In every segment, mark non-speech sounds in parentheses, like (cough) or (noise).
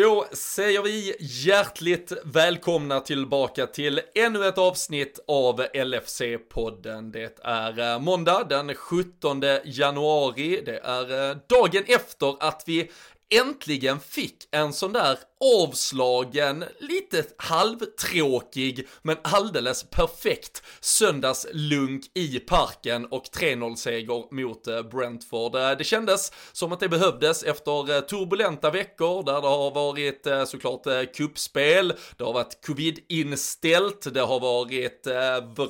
Då säger vi hjärtligt välkomna tillbaka till ännu ett avsnitt av LFC-podden. Det är eh, måndag den 17 januari. Det är eh, dagen efter att vi äntligen fick en sån där avslagen, lite halvtråkig, men alldeles perfekt söndagslunk i parken och 3-0-seger mot eh, Brentford. Eh, det kändes som att det behövdes efter eh, turbulenta veckor där det har varit såklart kuppspel, det har varit covid-inställt, det har varit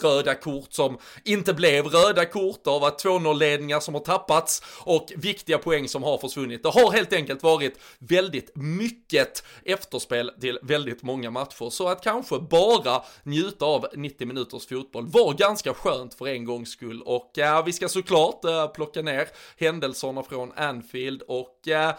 röda kort som inte blev röda kort, det har varit 2-0-ledningar som har tappats och viktiga poäng som har försvunnit. Det har helt enkelt varit väldigt mycket efterspel till väldigt många matcher. Så att kanske bara njuta av 90 minuters fotboll var ganska skönt för en gångs skull. Och eh, vi ska såklart eh, plocka ner händelserna från Anfield och eh,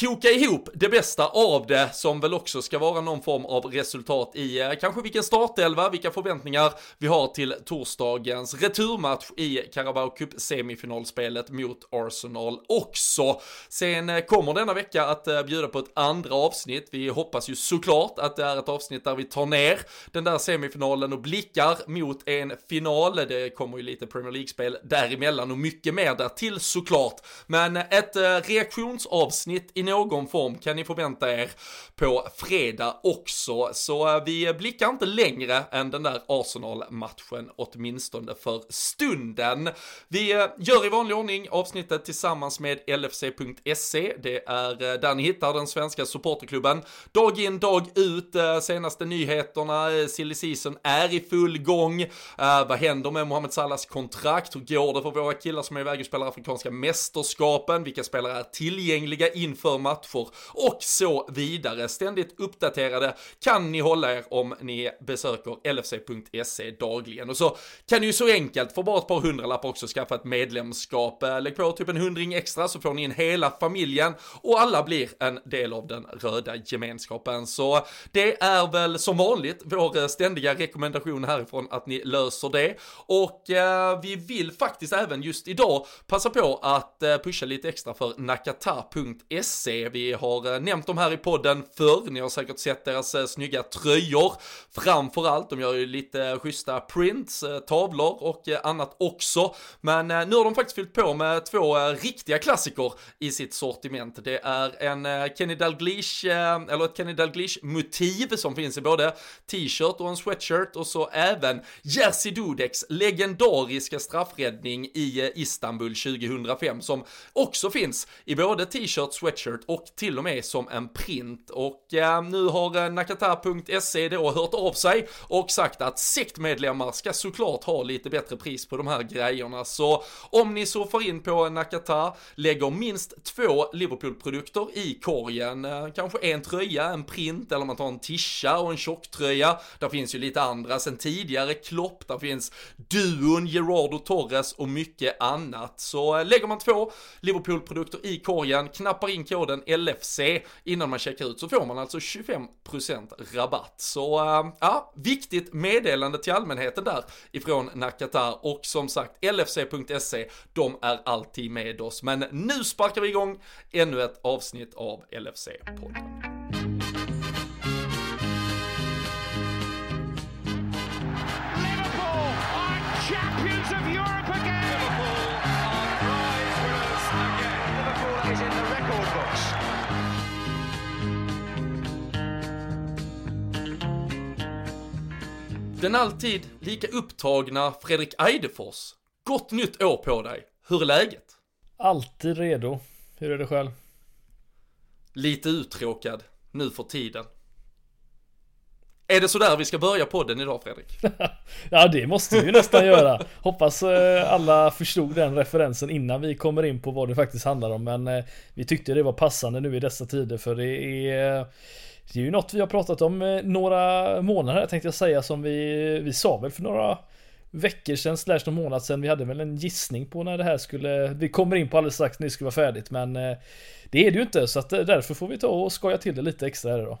koka ihop det bästa av det som väl också ska vara någon form av resultat i eh, kanske vilken startelva, vilka förväntningar vi har till torsdagens returmatch i Carabao Cup semifinalspelet mot Arsenal också. Sen eh, kommer denna vecka att eh, bjuda på ett andra avsnitt. Vi hoppas ju såklart att det är ett avsnitt där vi tar ner den där semifinalen och blickar mot en final. Det kommer ju lite Premier League-spel däremellan och mycket mer där till såklart. Men eh, ett eh, reaktionsavsnitt i någon form kan ni förvänta er på fredag också. Så eh, vi blickar inte längre än den där Arsenal-matchen, åtminstone för stunden. Vi eh, gör i vanlig ordning avsnittet tillsammans med LFC.se. Det är eh, där ni hittar den svenska supporterklubben. Dag in, dag ut, senaste nyheterna, silly season är i full gång. Vad händer med Mohamed Salahs kontrakt? Hur går det för våra killar som är iväg och spelar Afrikanska mästerskapen? Vilka spelare är tillgängliga inför matcher och så vidare. Ständigt uppdaterade kan ni hålla er om ni besöker lfc.se dagligen. Och så kan ni ju så enkelt för bara ett par hundralappar också skaffa ett medlemskap. Eh, lägg på typ en hundring extra så får ni in hela familjen och alla blir en del av den röda gemenskapen. Så det är väl som vanligt vår eh, ständiga rekommendation härifrån att ni löser det. Och eh, vi vill faktiskt även just idag passa på att eh, pusha lite extra för nakata.se FC. Vi har eh, nämnt dem här i podden förr, ni har säkert sett deras eh, snygga tröjor. Framförallt, de gör ju lite schyssta prints, eh, tavlor och annat också. Men nu har de faktiskt fyllt på med två riktiga klassiker i sitt sortiment. Det är en Kenny Dalglish, eller ett Kenny Dalglish motiv som finns i både t-shirt och en sweatshirt och så även Jerzy Dudeks legendariska straffräddning i Istanbul 2005 som också finns i både t-shirt, sweatshirt t-shirt och till och med som en print. Och eh, nu har eh, Nakata.se då hört av sig och sagt att sektmedlemmar ska såklart ha lite bättre pris på de här grejerna. Så om ni surfar in på Nakata, lägger minst två Liverpool-produkter i korgen, eh, kanske en tröja, en print eller man tar en tisha och en tjocktröja. Där finns ju lite andra sen tidigare, Klopp, där finns duon Gerardo Torres och mycket annat. Så eh, lägger man två Liverpool-produkter i korgen, knappar in koden LFC innan man checkar ut så får man alltså 25% rabatt. Så äh, ja, viktigt meddelande till allmänheten där ifrån Nakatar och som sagt LFC.se, de är alltid med oss. Men nu sparkar vi igång ännu ett avsnitt av LFC-podden. Den alltid lika upptagna Fredrik Eidefors. Gott nytt år på dig. Hur är läget? Alltid redo. Hur är det själv? Lite uttråkad nu för tiden. Är det sådär vi ska börja podden idag Fredrik? (laughs) ja det måste vi nästan göra. Hoppas eh, alla förstod den referensen innan vi kommer in på vad det faktiskt handlar om. Men eh, vi tyckte det var passande nu i dessa tider för det är det är ju något vi har pratat om eh, några månader tänkte jag säga som vi, vi sa väl för några veckor sedan slash någon månad sedan. Vi hade väl en gissning på när det här skulle, vi kommer in på alldeles strax när det skulle vara färdigt men eh, det är det ju inte så att eh, därför får vi ta och skoja till det lite extra här idag.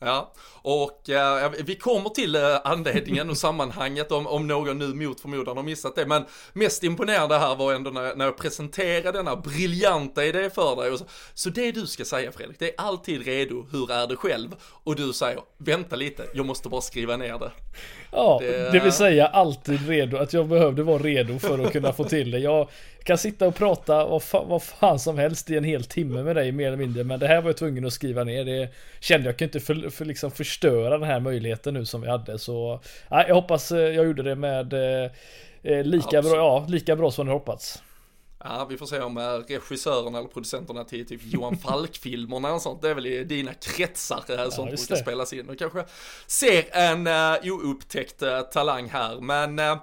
Ja, och eh, vi kommer till eh, anledningen och sammanhanget om, om någon nu mot förmodan har missat det. Men mest imponerande här var ändå när, när jag presenterade denna briljanta idé för dig. Och så, så det du ska säga Fredrik, det är alltid redo, hur är det själv? Och du säger, vänta lite, jag måste bara skriva ner det. Ja, det, det vill säga alltid redo, att jag behövde vara redo för att kunna få till det. Jag kan sitta och prata vad, fa vad fan som helst i en hel timme med dig mer eller mindre, men det här var jag tvungen att skriva ner. Det kände jag kan inte för, för liksom förstöra den här möjligheten nu som vi hade, så ja, jag hoppas eh, jag gjorde det med eh, eh lika, bra, ja, lika bra som jag hoppats. Ja, vi får se om eh, regissörerna eller producenterna till typ Johan (laughs) Falk-filmerna och sånt, det är väl i dina kretsar ja, sånt brukar spelas in och kanske ser en uh, oupptäckt uh, talang här. Men uh,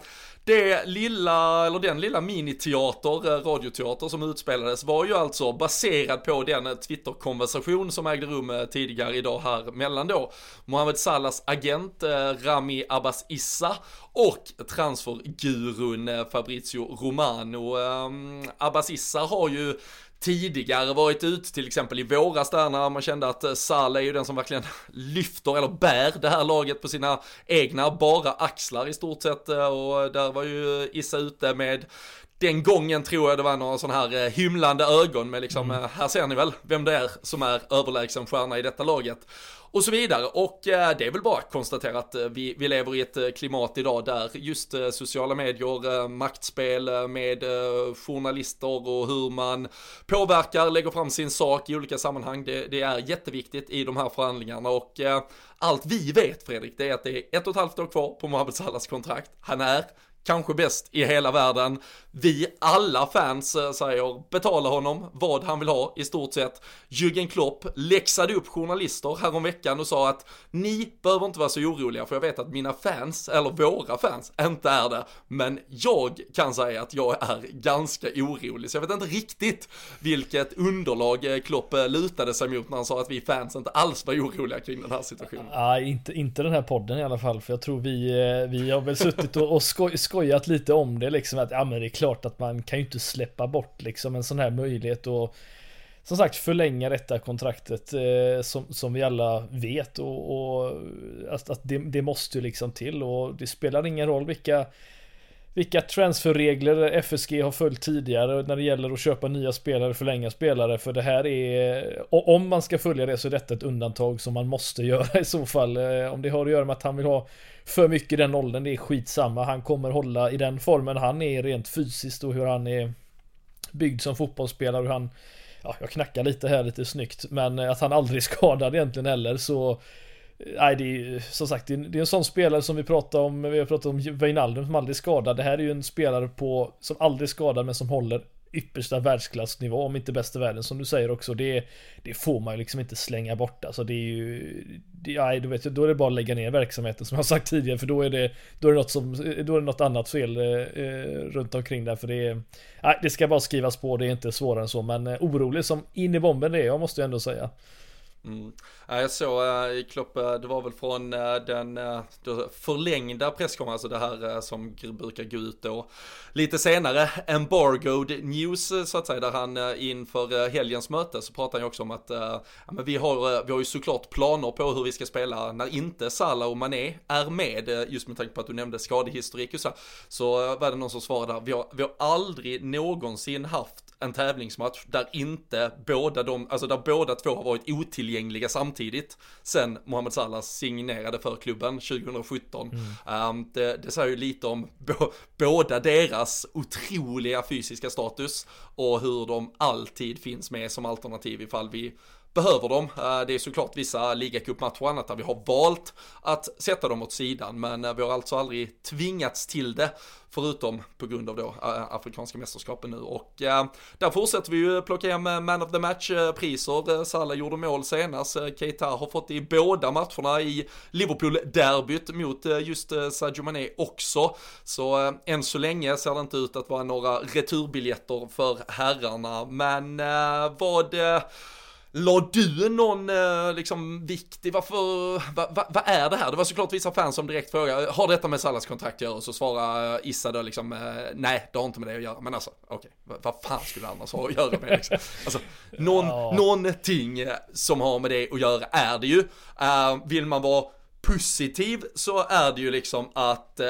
det lilla, eller den lilla miniteater, eh, radioteater som utspelades var ju alltså baserad på den eh, Twitter-konversation som ägde rum eh, tidigare idag här mellan då Mohamed Salahs agent Rami Abbas Issa och transfergurun Fabrizio Romano. Ehm, Abbas Issa har ju tidigare varit ut, till exempel i våras där när man kände att eh, Salah är ju den som verkligen (laughs) lyfter eller bär det här laget på sina egna bara axlar i stort sett eh, och där var ju Issa ute med den gången tror jag det var några sådana här eh, hymlande ögon med liksom, mm. här ser ni väl vem det är som är överlägsen stjärna i detta laget och så vidare. Och eh, det är väl bara att konstatera att eh, vi, vi lever i ett eh, klimat idag där just sociala medier, maktspel med journalister och hur man påverkar, lägger fram sin sak i olika sammanhang. Det, det är jätteviktigt i de här förhandlingarna och allt vi vet Fredrik, det är att det är ett och ett halvt år kvar på Mohamed Salahs kontrakt. Han är kanske bäst i hela världen. Vi alla fans eh, säger betala honom vad han vill ha i stort sett. Jürgen Klopp läxade upp journalister häromveckan och sa att ni behöver inte vara så oroliga för jag vet att mina fans, eller våra fans, inte är det. Men jag kan säga att jag är ganska orolig så jag vet inte riktigt vilket underlag eh, Klopp eh, lutade sig mot när han sa att vi fans inte alls var oroliga kring den här situationen. Nej, inte, inte den här podden i alla fall för jag tror vi, vi har väl suttit och, och skoj, skoj skojat lite om det liksom att ja men det är klart att man kan ju inte släppa bort liksom en sån här möjlighet och som sagt förlänga detta kontraktet eh, som, som vi alla vet. Och, och att, att det, det, måste ju liksom till. Och det spelar ingen roll vilka vilka transferregler FSG har följt tidigare när det gäller att köpa nya spelare, förlänga spelare. För det här är, om man ska följa det så är detta ett undantag som man måste göra (laughs) i så fall. Eh, om det har att göra med att han vill ha för mycket i den åldern, det är skitsamma. Han kommer hålla i den formen han är rent fysiskt och hur han är byggd som fotbollsspelare. Hur han, ja, jag knackar lite här lite snyggt, men att han aldrig är skadad egentligen heller så Nej, det är som sagt, det är, en sån spelare som vi pratar om, vi har pratat om Wijnaldum som aldrig skadar. Det här är ju en spelare på, som aldrig skadar men som håller yppersta världsklassnivå, om inte bästa världen som du säger också. Det, det får man ju liksom inte slänga bort. Alltså det är ju, det, nej, du vet, då är det bara att lägga ner verksamheten som jag sagt tidigare, för då är det, då är det något som, då är det något annat fel eh, eh, runt omkring där, för det är, nej, det ska bara skrivas på, det är inte svårare än så, men eh, orolig som in i bomben det är jag, måste ju ändå säga. Mm. Jag såg eh, i Klopp, eh, det var väl från eh, den förlängda presskonferensen, alltså det här som brukar gå ut då lite senare, embargoed news så att säga, där han inför helgens möte så pratar han ju också om att ja, men vi, har, vi har ju såklart planer på hur vi ska spela när inte Salah och Mané är med, just med tanke på att du nämnde skadehistorik och så, så var det någon som svarade där, vi har, vi har aldrig någonsin haft en tävlingsmatch där inte båda de, alltså där båda två har varit otillgängliga samtidigt sen Mohamed Salah signerade för klubben 2017. Mm. Um, det, det säger ju lite om båda deras otroliga fysiska status och hur de alltid finns med som alternativ ifall vi behöver dem. Eh, det är såklart vissa ligacupmatcher och annat där vi har valt att sätta dem åt sidan, men eh, vi har alltså aldrig tvingats till det, förutom på grund av då eh, Afrikanska mästerskapen nu. Och där fortsätter vi ju plocka hem Man of the Match-priser. Salah gjorde mål senast, Keita har fått det i båda matcherna i Liverpool-derbyt mot just Sadio Mané också. Så än så länge ser det inte ut att vara några returbiljetter för herrarna, men vad La du någon eh, liksom vikt i varför, vad va, va är det här? Det var såklart vissa fans som direkt frågade, har detta med Salas kontrakt att göra? Och så svarar Issa då liksom, eh, nej det har inte med det att göra. Men alltså, okej, okay, vad, vad fan skulle det annars ha att göra med liksom? Alltså, någon, ja. någonting som har med det att göra är det ju. Uh, vill man vara positiv så är det ju liksom att eh,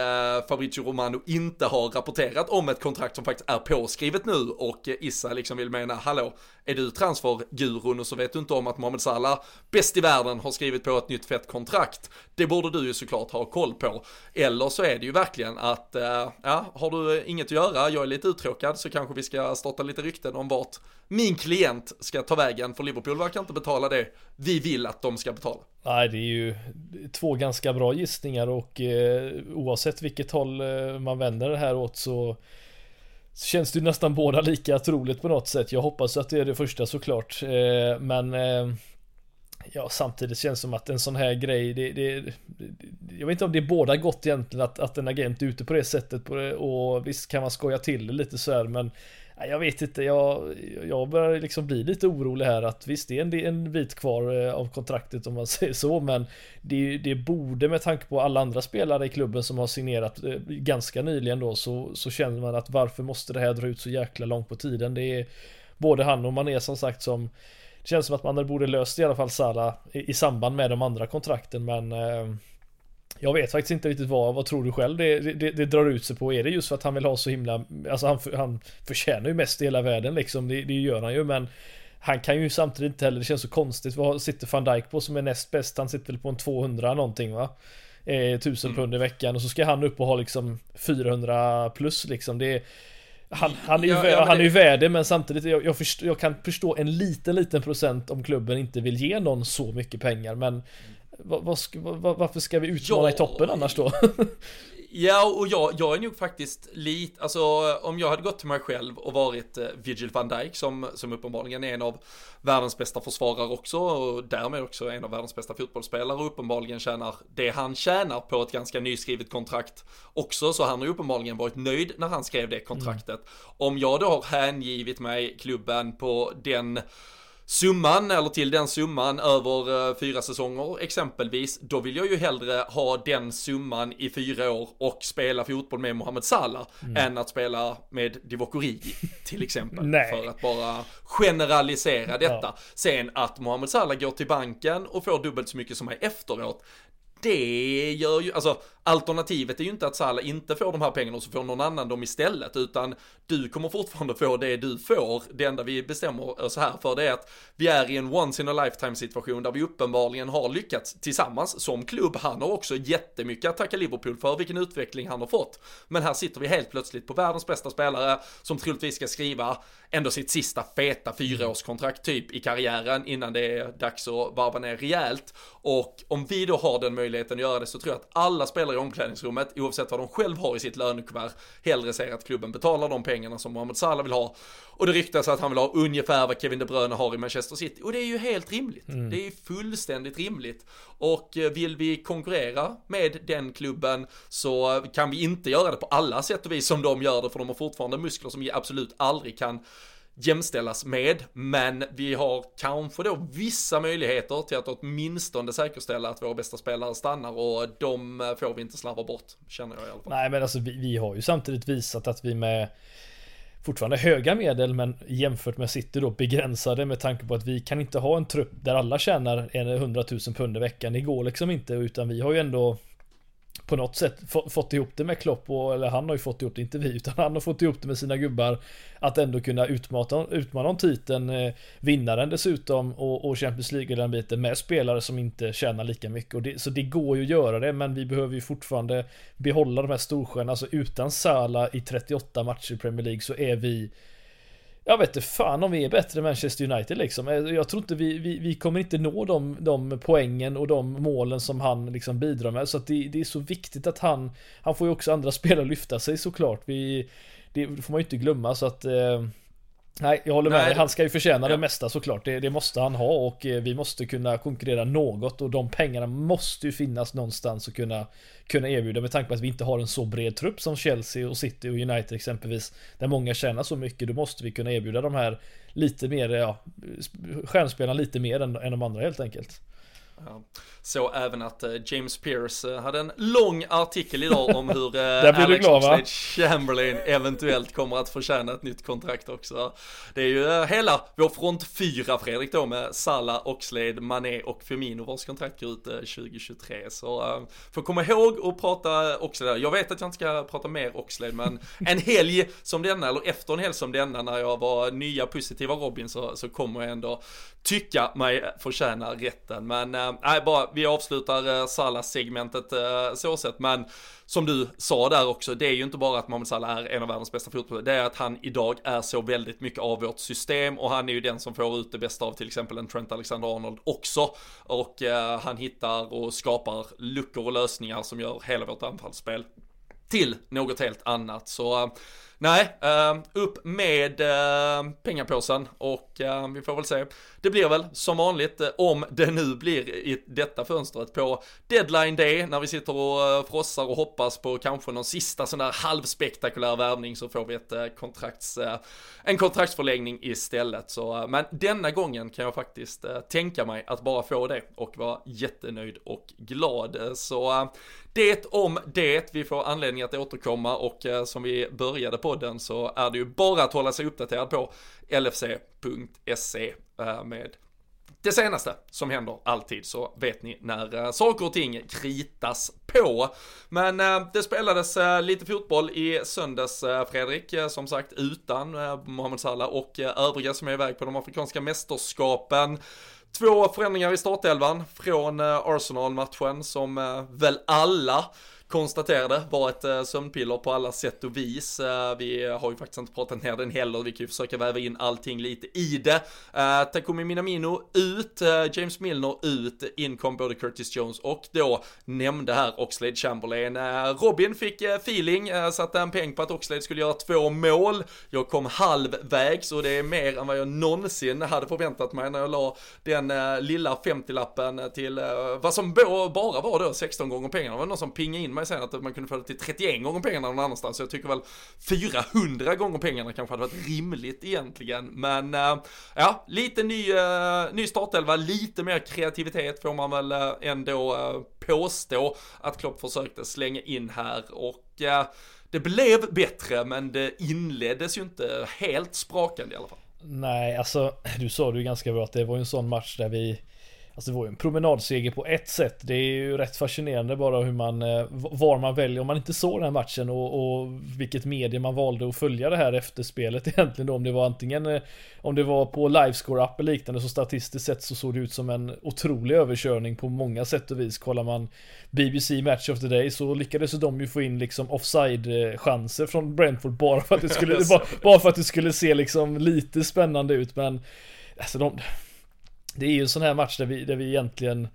Fabrizio Romano inte har rapporterat om ett kontrakt som faktiskt är påskrivet nu och Issa liksom vill mena, hallå, är du transfergurun och så vet du inte om att Mohamed Salah, bäst i världen, har skrivit på ett nytt fett kontrakt. Det borde du ju såklart ha koll på. Eller så är det ju verkligen att, eh, ja, har du inget att göra, jag är lite uttråkad, så kanske vi ska starta lite rykten om vart min klient ska ta vägen, för Liverpool verkar inte betala det vi vill att de ska betala. Nej, det är ju två ganska bra gissningar och eh, oavsett vilket håll eh, man vänder det här åt så, så känns det ju nästan båda lika troligt på något sätt. Jag hoppas att det är det första såklart, eh, men eh, ja, samtidigt känns det som att en sån här grej, det, det, jag vet inte om det är båda gott egentligen att, att en agent är ute på det sättet på det, och visst kan man skoja till det lite så här, men jag vet inte, jag, jag börjar liksom bli lite orolig här att visst det är en, en bit kvar eh, av kontraktet om man (laughs) säger så men det, det borde med tanke på alla andra spelare i klubben som har signerat eh, ganska nyligen då så, så känner man att varför måste det här dra ut så jäkla långt på tiden. Det är både han och man är som sagt som det känns som att man borde löst i alla fall Sala i, i samband med de andra kontrakten men eh, jag vet faktiskt inte riktigt vad, vad tror du själv det, det, det, drar ut sig på? Är det just för att han vill ha så himla, alltså han, han förtjänar ju mest i hela världen liksom, det, det gör han ju men han kan ju samtidigt inte heller, det känns så konstigt, vad sitter van Dijk på som är näst bäst? Han sitter väl på en 200 någonting va? Eh, 1000 mm. pund i veckan och så ska han upp och ha liksom 400 plus liksom, det är han, han, är ju, ja, ja, han är ju värd det men samtidigt jag, jag, förstår, jag, kan förstå en liten liten procent om klubben inte vill ge någon så mycket pengar men vad, vad, vad, varför ska vi utmana ja, i toppen annars då? (laughs) ja, och jag, jag är nog faktiskt lite, alltså om jag hade gått till mig själv och varit eh, Vigil van Dijk som, som uppenbarligen är en av världens bästa försvarare också och därmed också en av världens bästa fotbollsspelare och uppenbarligen tjänar det han tjänar på ett ganska nyskrivet kontrakt också, så han har uppenbarligen varit nöjd när han skrev det kontraktet. Mm. Om jag då har hängivit mig klubben på den summan eller till den summan över eh, fyra säsonger exempelvis, då vill jag ju hellre ha den summan i fyra år och spela fotboll med Mohamed Salah mm. än att spela med Divock Origi till exempel. (laughs) för att bara generalisera detta. Ja. Sen att Mohamed Salah går till banken och får dubbelt så mycket som mig efteråt, det gör ju, alltså alternativet är ju inte att Salah inte får de här pengarna och så får någon annan dem istället, utan du kommer fortfarande få det du får. Det enda vi bestämmer oss här för det är att vi är i en once in a lifetime situation där vi uppenbarligen har lyckats tillsammans som klubb. Han har också jättemycket att tacka Liverpool för vilken utveckling han har fått. Men här sitter vi helt plötsligt på världens bästa spelare som troligtvis ska skriva ändå sitt sista feta fyraårskontrakt typ i karriären innan det är dags att varva ner rejält. Och om vi då har den möjligheten att göra det så tror jag att alla spelare i omklädningsrummet, oavsett vad de själv har i sitt lönekuvert, hellre ser att klubben betalar de pengarna som Mohamed Salah vill ha. Och det ryktas att han vill ha ungefär vad Kevin De Bruyne har i Manchester City. Och det är ju helt rimligt. Mm. Det är ju fullständigt rimligt. Och eh, vill vi konkurrera med den klubben så kan vi inte göra det på alla sätt och vis som de gör det, för de har fortfarande muskler som vi absolut aldrig kan jämställas med, men vi har kanske då vissa möjligheter till att åtminstone säkerställa att våra bästa spelare stannar och de eh, får vi inte slarva bort, känner jag i alla fall. Nej, men alltså vi, vi har ju samtidigt visat att vi med fortfarande höga medel men jämfört med City då begränsade med tanke på att vi kan inte ha en trupp där alla tjänar 100 000 pund i veckan. Det går liksom inte utan vi har ju ändå på något sätt fått ihop det med Klopp och, eller han har ju fått ihop det, inte vi, utan han har fått ihop det med sina gubbar att ändå kunna utmana, utmana om titeln, eh, vinnaren dessutom och, och Champions League den biten med spelare som inte tjänar lika mycket. Och det, så det går ju att göra det men vi behöver ju fortfarande behålla de här storstjärnorna, alltså utan Sala i 38 matcher i Premier League så är vi jag vet inte fan om vi är bättre än Manchester United liksom. Eh, jag tror inte vi, vi, vi kommer inte nå de, de poängen och de målen som han liksom bidrar med. Så att det, det är så viktigt att han, han får ju också andra spelare lyfta sig såklart. Vi, det får man ju inte glömma så att eh, Nej, jag håller med Nej. Han ska ju förtjäna ja. det mesta såklart. Det, det, måste han ha och eh, vi måste kunna konkurrera något och de pengarna måste ju finnas någonstans och kunna, kunna erbjuda med tanke på att vi inte har en så bred trupp som Chelsea och City och United exempelvis. Där många tjänar så mycket. Då måste vi kunna erbjuda de här lite mer, ja, stjärnspelarna lite mer än, än de andra helt enkelt. Ja. Så även att uh, James Pierce uh, hade en lång artikel idag om hur (laughs) uh, Alex Oxlade Chamberlain eventuellt kommer att förtjäna ett nytt kontrakt också. Det är ju hela vår front fyra Fredrik då med Salah, Oxlade, Mané och Firmino vars kontrakt går ut 2023. Så uh, får komma ihåg att prata Oxlade. Jag vet att jag inte ska prata mer Oxlade men (laughs) en helg som denna eller efter en helg som denna när jag var nya positiva Robin så, så kommer jag ändå tycka mig förtjäna rätten. Men Eh, nej, bara vi avslutar eh, Salah-segmentet eh, så sett, men som du sa där också, det är ju inte bara att Mohamed Salah är en av världens bästa fotbollsspelare, det är att han idag är så väldigt mycket av vårt system och han är ju den som får ut det bästa av till exempel en Trent Alexander-Arnold också. Och eh, han hittar och skapar luckor och lösningar som gör hela vårt anfallsspel till något helt annat. Så eh, Nej, ehm, upp med ehm, pengapåsen och ehm, vi får väl se. Det blir väl som vanligt eh, om det nu blir i detta fönstret på deadline day när vi sitter och eh, frossar och hoppas på kanske någon sista sån där halvspektakulär värvning så får vi ett eh, kontrakts, en kontraktsförlängning istället. Så, men denna gången kan jag faktiskt tänka mig att bara få det och vara jättenöjd och glad. Så det om det, vi får anledning att återkomma och eh, som vi började podden så är det ju bara att hålla sig uppdaterad på lfc.se eh, med det senaste som händer alltid så vet ni när eh, saker och ting kritas på. Men eh, det spelades eh, lite fotboll i söndags Fredrik, som sagt utan Mohamed Salah och övriga som är iväg på de afrikanska mästerskapen. Två förändringar i startelvan från eh, Arsenal-matchen som eh, väl alla konstaterade var ett eh, sömnpiller på alla sätt och vis. Eh, vi har ju faktiskt inte pratat ner den heller, vi kan ju försöka väva in allting lite i det. Eh, Takumi Minamino ut, James Milner ut, in kom både Curtis Jones och då nämnde här Oxlade Chamberlain. Robin fick feeling, satte en peng på att Oxlade skulle göra två mål. Jag kom halvvägs och det är mer än vad jag någonsin hade förväntat mig när jag la den lilla 50-lappen till vad som bara var då 16 gånger pengarna. Det var någon som pingade in mig sen att man kunde få det till 31 gånger pengarna någon annanstans. Så jag tycker väl 400 gånger pengarna kanske hade varit rimligt egentligen. Men eh, ja, lite ny, eh, ny startelva, lite mer kreativitet får man väl eh, ändå påstå att Klopp försökte slänga in här. Och det blev bättre, men det inleddes ju inte helt sprakande i alla fall. Nej, alltså du sa det ju ganska bra att det var en sån match där vi Alltså det var ju en promenadseger på ett sätt. Det är ju rätt fascinerande bara hur man, eh, var man väljer, om man inte såg den här matchen och, och vilket medie man valde att följa det här efterspelet (laughs) egentligen då. Om det var antingen, eh, om det var på livescore-app eller liknande så statistiskt sett så såg det ut som en otrolig överkörning på många sätt och vis. Kollar man BBC Match of the Day så lyckades de ju få in liksom offside-chanser från Brentford bara för att det skulle, (laughs) bara, bara för att det skulle se liksom lite spännande ut men Alltså de, det är ju en sån här match där vi, där vi egentligen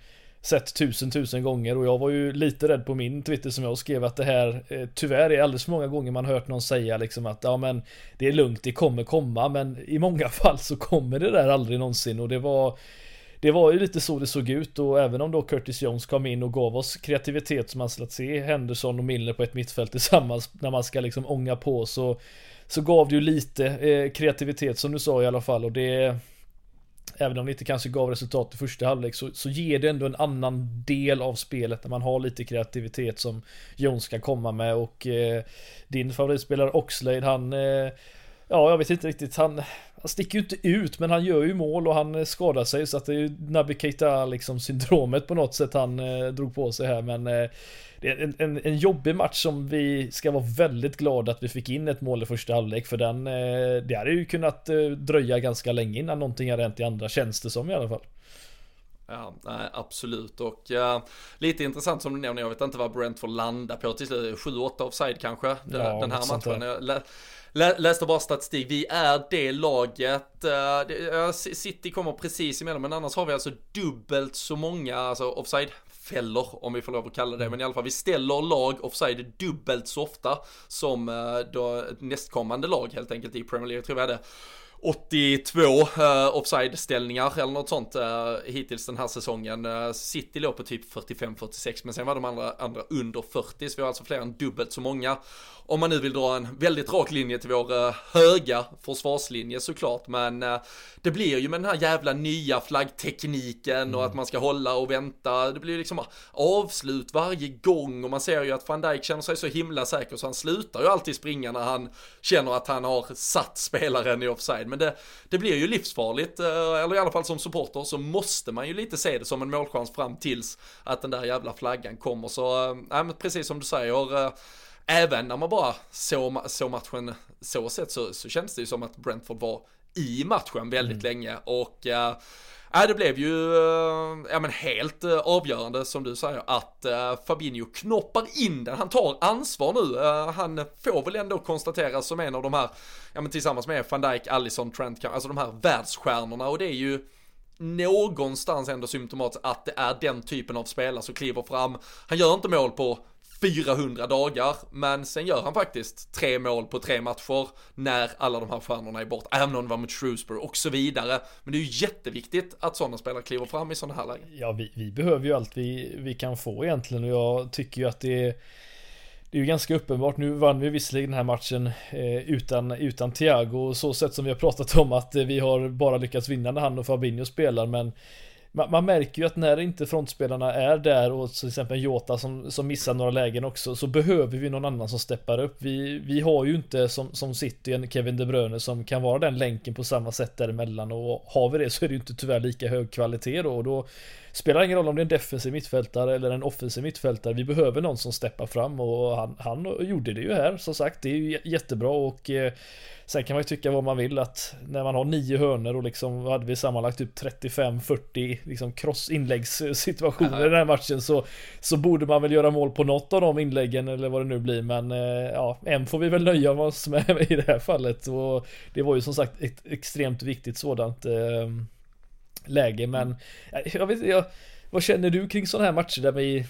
sett tusen tusen gånger. Och jag var ju lite rädd på min Twitter som jag skrev att det här eh, tyvärr är alldeles för många gånger man hört någon säga liksom att ja men det är lugnt, det kommer komma. Men i många (laughs) fall så kommer det där aldrig någonsin. Och det var det var ju lite så det såg ut. Och även om då Curtis Jones kom in och gav oss kreativitet som man slått se Henderson och Milner på ett mittfält tillsammans när man ska liksom ånga på så så gav det ju lite eh, kreativitet som du sa i alla fall. Och det även om det inte kanske gav resultat i första halvlek så, så ger det ändå en annan del av spelet när man har lite kreativitet som Jones kan komma med och eh, din favoritspelare Oxlade han eh, Ja, jag vet inte riktigt. Han, han sticker ju inte ut, men han gör ju mål och han eh, skadar sig. Så att det är ju Naby Keita liksom syndromet på något sätt han eh, drog på sig här, men eh, det är en, en, en, jobbig match som vi ska vara väldigt glada att vi fick in ett mål i första halvlek. För den, eh, det hade ju kunnat eh, dröja ganska länge innan någonting hade hänt i andra, tjänster som i alla fall. Ja, nej, absolut. Och uh, lite intressant som du nämner, jag vet inte vad Brentford landar på till slut, 7-8 offside kanske, den, ja, den här matchen. Jag lä, läste bara statistik, vi är det laget, uh, City kommer precis emellan, men annars har vi alltså dubbelt så många alltså offside fällor om vi får lov att kalla det, men i alla fall vi ställer lag offside dubbelt så ofta som uh, då nästkommande lag helt enkelt i Premier League, tror jag det 82 uh, offside-ställningar eller något sånt uh, hittills den här säsongen. Uh, City låg på typ 45-46 men sen var de andra, andra under 40 så vi har alltså fler än dubbelt så många. Om man nu vill dra en väldigt rak linje till vår uh, höga försvarslinje såklart men det blir ju med den här jävla nya flaggtekniken mm. och att man ska hålla och vänta. Det blir ju liksom avslut varje gång och man ser ju att van Dijk känner sig så himla säker så han slutar ju alltid springa när han känner att han har satt spelaren i offside men det, det blir ju livsfarligt, eh, eller i alla fall som supporter så måste man ju lite se det som en målchans fram tills att den där jävla flaggan kommer. Så, äh, men precis som du säger, äh, även när man bara såg, såg matchen så sett så, så känns det ju som att Brentford var i matchen väldigt mm. länge och äh, äh, det blev ju eh, ja, men helt eh, avgörande som du säger att eh, Fabinho knoppar in den. Han tar ansvar nu. Han får väl ändå konstateras som en av de här, ja men tillsammans med van Dijk, Allison, Trent, alltså de här världsstjärnorna och det är ju någonstans ändå symptomatiskt att det är den typen av spelare som kliver fram. Han gör inte mål på 400 dagar, men sen gör han faktiskt tre mål på tre matcher när alla de här stjärnorna är bort, även om det var mot Shrewsbury och så vidare. Men det är ju jätteviktigt att sådana spelare kliver fram i sådana här lägen. Ja, vi, vi behöver ju allt vi, vi kan få egentligen och jag tycker ju att det är det är ju ganska uppenbart, nu vann vi visserligen den här matchen eh, utan, utan Thiago, så sätt som vi har pratat om att eh, vi har bara lyckats vinna när han och Fabinho spelar, men man, man, märker ju att när inte frontspelarna är där och till exempel Jota som, som missar några lägen också så behöver vi någon annan som steppar upp. Vi, vi har ju inte som, som City en Kevin De Bruyne som kan vara den länken på samma sätt däremellan och har vi det så är det ju inte tyvärr lika hög kvalitet då och då spelar ingen roll om det är en defensiv mittfältare eller en offensiv mittfältare. Vi behöver någon som steppar fram och han, han gjorde det ju här som sagt. Det är ju jättebra och eh, Sen kan man ju tycka vad man vill att när man har nio hörner och liksom hade vi sammanlagt typ 35-40 liksom crossinläggssituationer i den här matchen så Så borde man väl göra mål på något av de inläggen eller vad det nu blir men eh, ja en får vi väl nöja oss med (laughs) i det här fallet och Det var ju som sagt ett extremt viktigt sådant eh, läge men jag vet jag, Vad känner du kring sådana här matcher där vi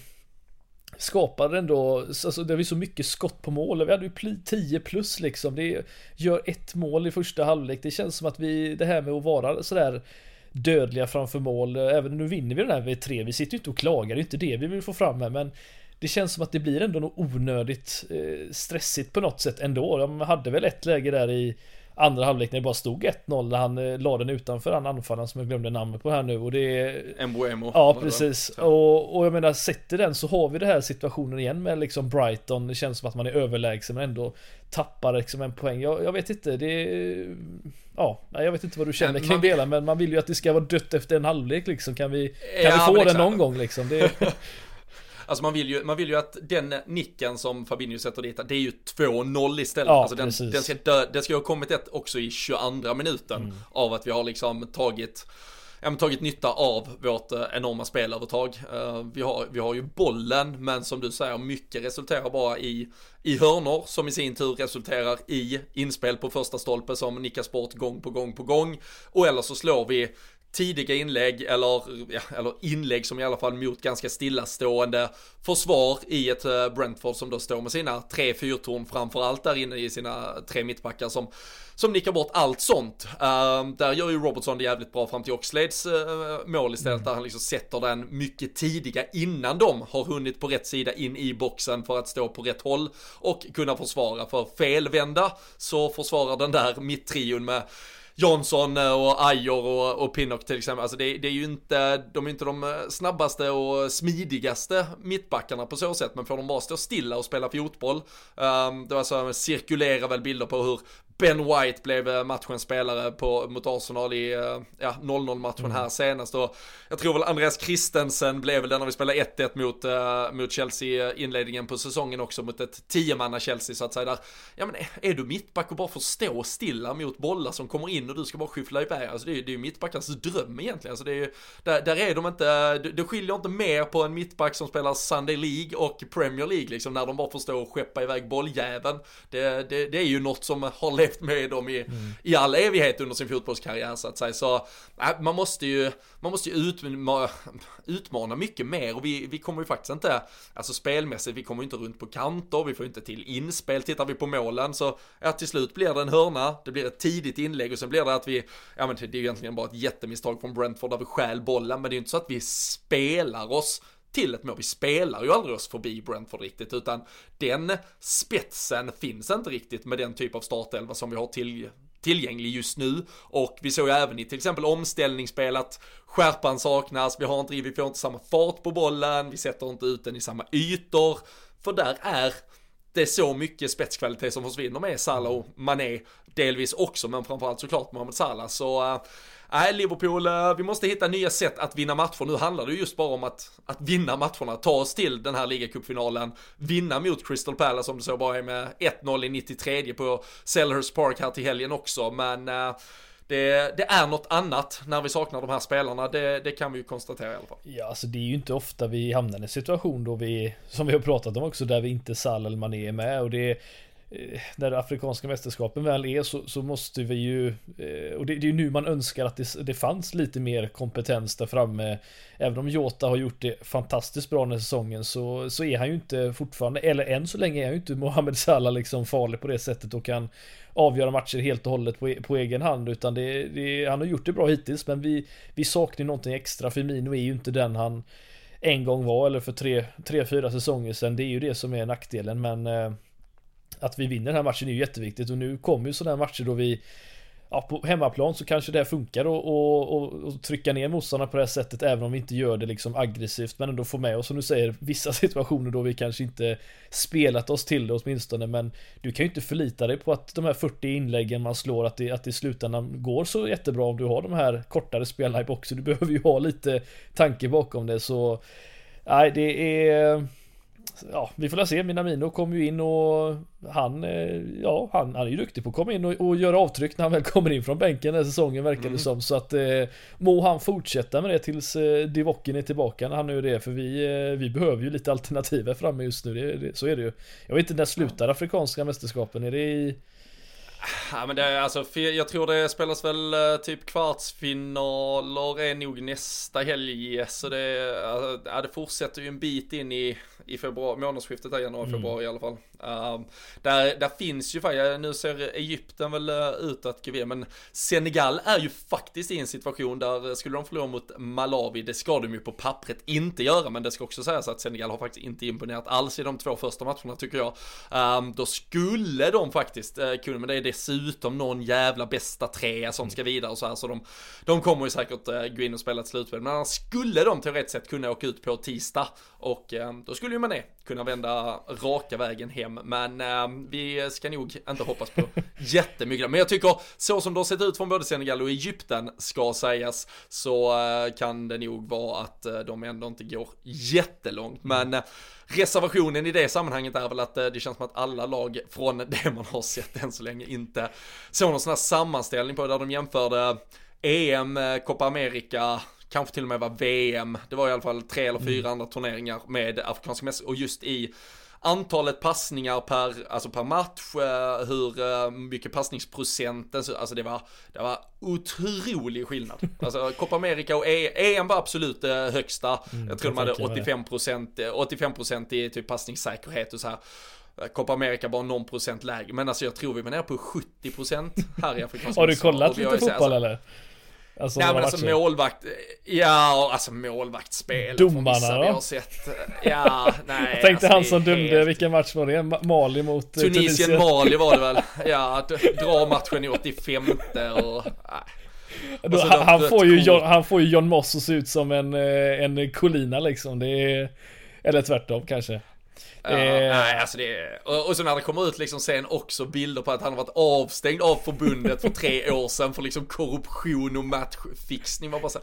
skapade ändå, alltså det var ju så mycket skott på mål, vi hade ju 10 plus liksom, det gör ett mål i första halvlek, det känns som att vi, det här med att vara sådär dödliga framför mål, även nu vinner vi den här V3, vi sitter ju inte och klagar, det är inte det vi vill få fram här, men det känns som att det blir ändå något onödigt eh, stressigt på något sätt ändå. De hade väl ett läge där i andra halvlek när det bara stod 1-0 när han eh, la den utanför han anfallaren som jag glömde namnet på här nu och det är... Mbuemo. Ja precis. Och, och jag menar sätter den så har vi den här situationen igen med liksom Brighton. Det känns som att man är överlägsen men ändå tappar liksom en poäng. Jag, jag vet inte, det är... Ja, jag vet inte vad du känner kring man... det men man vill ju att det ska vara dött efter en halvlek liksom. Kan vi, kan ja, vi få den någon gång liksom? Det... (laughs) Alltså man vill ju, man vill ju att den nicken som Fabinho sätter dit, det är ju 2-0 istället. Ja, alltså den, den, ska dö, det ska ju ha kommit ett också i 22 minuten mm. av att vi har liksom tagit ja, tagit nytta av vårt eh, enorma spelövertag. Uh, vi, har, vi har ju bollen, men som du säger, mycket resulterar bara i, i hörnor som i sin tur resulterar i inspel på första stolpe som nickas bort gång på gång på gång. Och eller så slår vi tidiga inlägg eller, ja, eller inlägg som i alla fall mot ganska stillastående försvar i ett eh, Brentford som då står med sina tre fyrtorn framförallt där inne i sina tre mittbackar som, som nickar bort allt sånt. Uh, där gör ju Robertson det jävligt bra fram till Oxlades uh, mål istället mm. där han liksom sätter den mycket tidiga innan de har hunnit på rätt sida in i boxen för att stå på rätt håll och kunna försvara för felvända så försvarar den där mitttrion med Johnson eh, och Ajor och, och Pinnock till exempel. Alltså det, det, är ju inte, de är inte de eh, snabbaste och smidigaste mittbackarna på så sätt, men får de bara stå stilla och spela fotboll. Ehm, um, det var så, alltså, cirkulerar väl bilder på hur Ben White blev eh, matchens spelare på, mot Arsenal i eh, ja, 0-0 matchen mm. här senast och jag tror väl Andreas Christensen blev väl den när vi spelade 1-1 mot, uh, mot Chelsea inledningen på säsongen också mot ett 10 Chelsea så att säga där. Ja men är du mittback och bara får stå stilla mot bollar som kommer in och du ska bara skyffla iväg, alltså det är, ju mittbackars dröm egentligen. Alltså det är ju, där, där är de inte, det skiljer inte mer på en mittback som spelar Sunday League och Premier League liksom när de bara får stå och skeppa iväg bolljäveln. Det, det, det är ju något som har levt levt med dem i, mm. i all evighet under sin fotbollskarriär så att säga. Så äh, man måste ju, man måste ju utmana, utmana mycket mer och vi, vi kommer ju faktiskt inte, alltså spelmässigt, vi kommer ju inte runt på kanter, vi får inte till inspel. Tittar vi på målen så, ja till slut blir det en hörna, det blir ett tidigt inlägg och sen blir det att vi, ja men det är ju egentligen bara ett jättemisstag från Brentford där vi stjäl bollen, men det är ju inte så att vi spelar oss till ett mål. Vi spelar ju aldrig oss förbi Brentford riktigt, utan den spetsen finns inte riktigt med den typ av startelva som vi har till, tillgänglig just nu. Och vi såg ju även i till exempel omställningsspel att skärpan saknas, vi har inte, vi får inte samma fart på bollen, vi sätter inte ut den i samma ytor. För där är det är så mycket spetskvalitet som försvinner med Salah och Mané delvis också, men framförallt såklart Mohamed Salah. Så eh, Nej, Liverpool, vi måste hitta nya sätt att vinna matcher. Nu handlar det just bara om att, att vinna matcherna, ta oss till den här ligacupfinalen, vinna mot Crystal Palace om det så bara är med 1-0 i 93 på Selhurst Park här till helgen också, men uh, det, det, är något annat när vi saknar de här spelarna, det, det, kan vi ju konstatera i alla fall. Ja, alltså det är ju inte ofta vi hamnar i en situation då vi, som vi har pratat om också, där vi inte Sal eller Mané är med. Och det Eh, när afrikanska mästerskapen väl är så, så måste vi ju eh, och det, det är ju nu man önskar att det, det fanns lite mer kompetens där framme. Även om Jota har gjort det fantastiskt bra den här säsongen så, så är han ju inte fortfarande eller än så länge är han ju inte (laughs) Mohamed Salah liksom farlig på det sättet och kan avgöra matcher helt och hållet på, e- på egen hand utan det, det, han har gjort det bra hittills men vi, vi saknar någonting extra. Firmino är ju inte den han en gång var eller för tre, tre fyra säsonger sedan. Det är ju det som är nackdelen men eh, att vi vinner den här matchen är ju jätteviktigt. Och nu kommer ju sådana matcher då vi Ja, på hemmaplan så kanske det funkar och, och, och, och trycka ner motståndarna på det här sättet även om vi inte gör det liksom aggressivt men ändå få med oss som du säger vissa (laughs) situationer då vi kanske inte spelat oss till det åtminstone. Men du kan ju inte förlita dig på att de här 40 inläggen man slår att det, att det i slutändan går så jättebra om du har de här kortare spelarna i boxen. Du behöver ju ha lite tanke bakom det så Nej det är ja, vi får la se. Minamino kom ju in och han, eh, ja, han, han är ju duktig på att komma in och, och göra avtryck när han väl kommer in från bänken den säsongen verkar mm. det som. Så att eh, må han fortsätta med det tills eh, Divocken är tillbaka när han nu är det. För vi, eh, vi behöver ju lite alternativ här framme just nu. Det, det, så är det ju. Jag vet inte när slutar Afrikanska mästerskapen? Är det i Ja men det är alltså, jag tror det spelas väl eh, typ kvartsfinaler är nog nästa helg. Så det, ja, det fortsätter ju en bit in i, i februari, månadsskiftet här januari, mm. i alla fall. Um, där, där finns ju faktiskt, nu ser Egypten väl uh, ut att gå men Senegal är ju faktiskt i en situation där skulle de förlora mot Malawi, det ska de ju på pappret inte göra, men det ska också sägas att Senegal har faktiskt inte imponerat alls i de två första matcherna tycker jag. Um, då skulle de faktiskt uh, kunna, men det är dessutom någon jävla bästa trea som ska vidare och så här, så de, de kommer ju säkert eh, gå in och spela ett slutspel, men annars skulle de teoretiskt sett kunna åka ut på tisdag och eh, då skulle ju man kunna vända raka vägen hem. Men eh, vi ska nog inte hoppas på (laughs) jättemycket. Men jag tycker så som det har sett ut från både Senegal och Egypten ska sägas så eh, kan det nog vara att eh, de ändå inte går jättelångt. Men eh, reservationen i det sammanhanget är väl att eh, det känns som att alla lag från det man har sett än så länge inte såg någon sån här sammanställning på där de jämförde EM, eh, Copa America, kanske till och med var VM, det var i alla fall tre eller fyra mm. andra turneringar med afrikanska mästerskap och just i antalet passningar per, alltså per match, eh, hur eh, mycket passningsprocenten, alltså det var, det var otrolig skillnad. (laughs) Alltså Copa America och EM var absolut det eh, högsta. Mm, jag tror de hade 85%, 85% i typ passningssäkerhet och så här. Copa America bara någon procent lägre, men alltså jag tror vi var nere på 70% här i (laughs) Afrikanska Har du kollat lite fotboll alltså, eller? Alltså, Nej men alltså målvakt, ja alltså målvaktsspel. Domarna då? Har sett, ja, (laughs) nej. Jag tänkte alltså, han som dömde, helt... vilken match var det? Mali mot eh, Tunisien? Tunisien Mali var det väl. (laughs) Ja, dra matchen i 85 och, Då, han, han, får ju John, han får ju John Moss att se ut som en, eh, en Colina liksom. Det är, eller tvärtom kanske. Ja, eh, nej, alltså det och, och så när det kommer ut liksom sen också bilder på att han har varit avstängd av förbundet för tre (laughs) år sedan för liksom korruption och matchfixning. Man bara så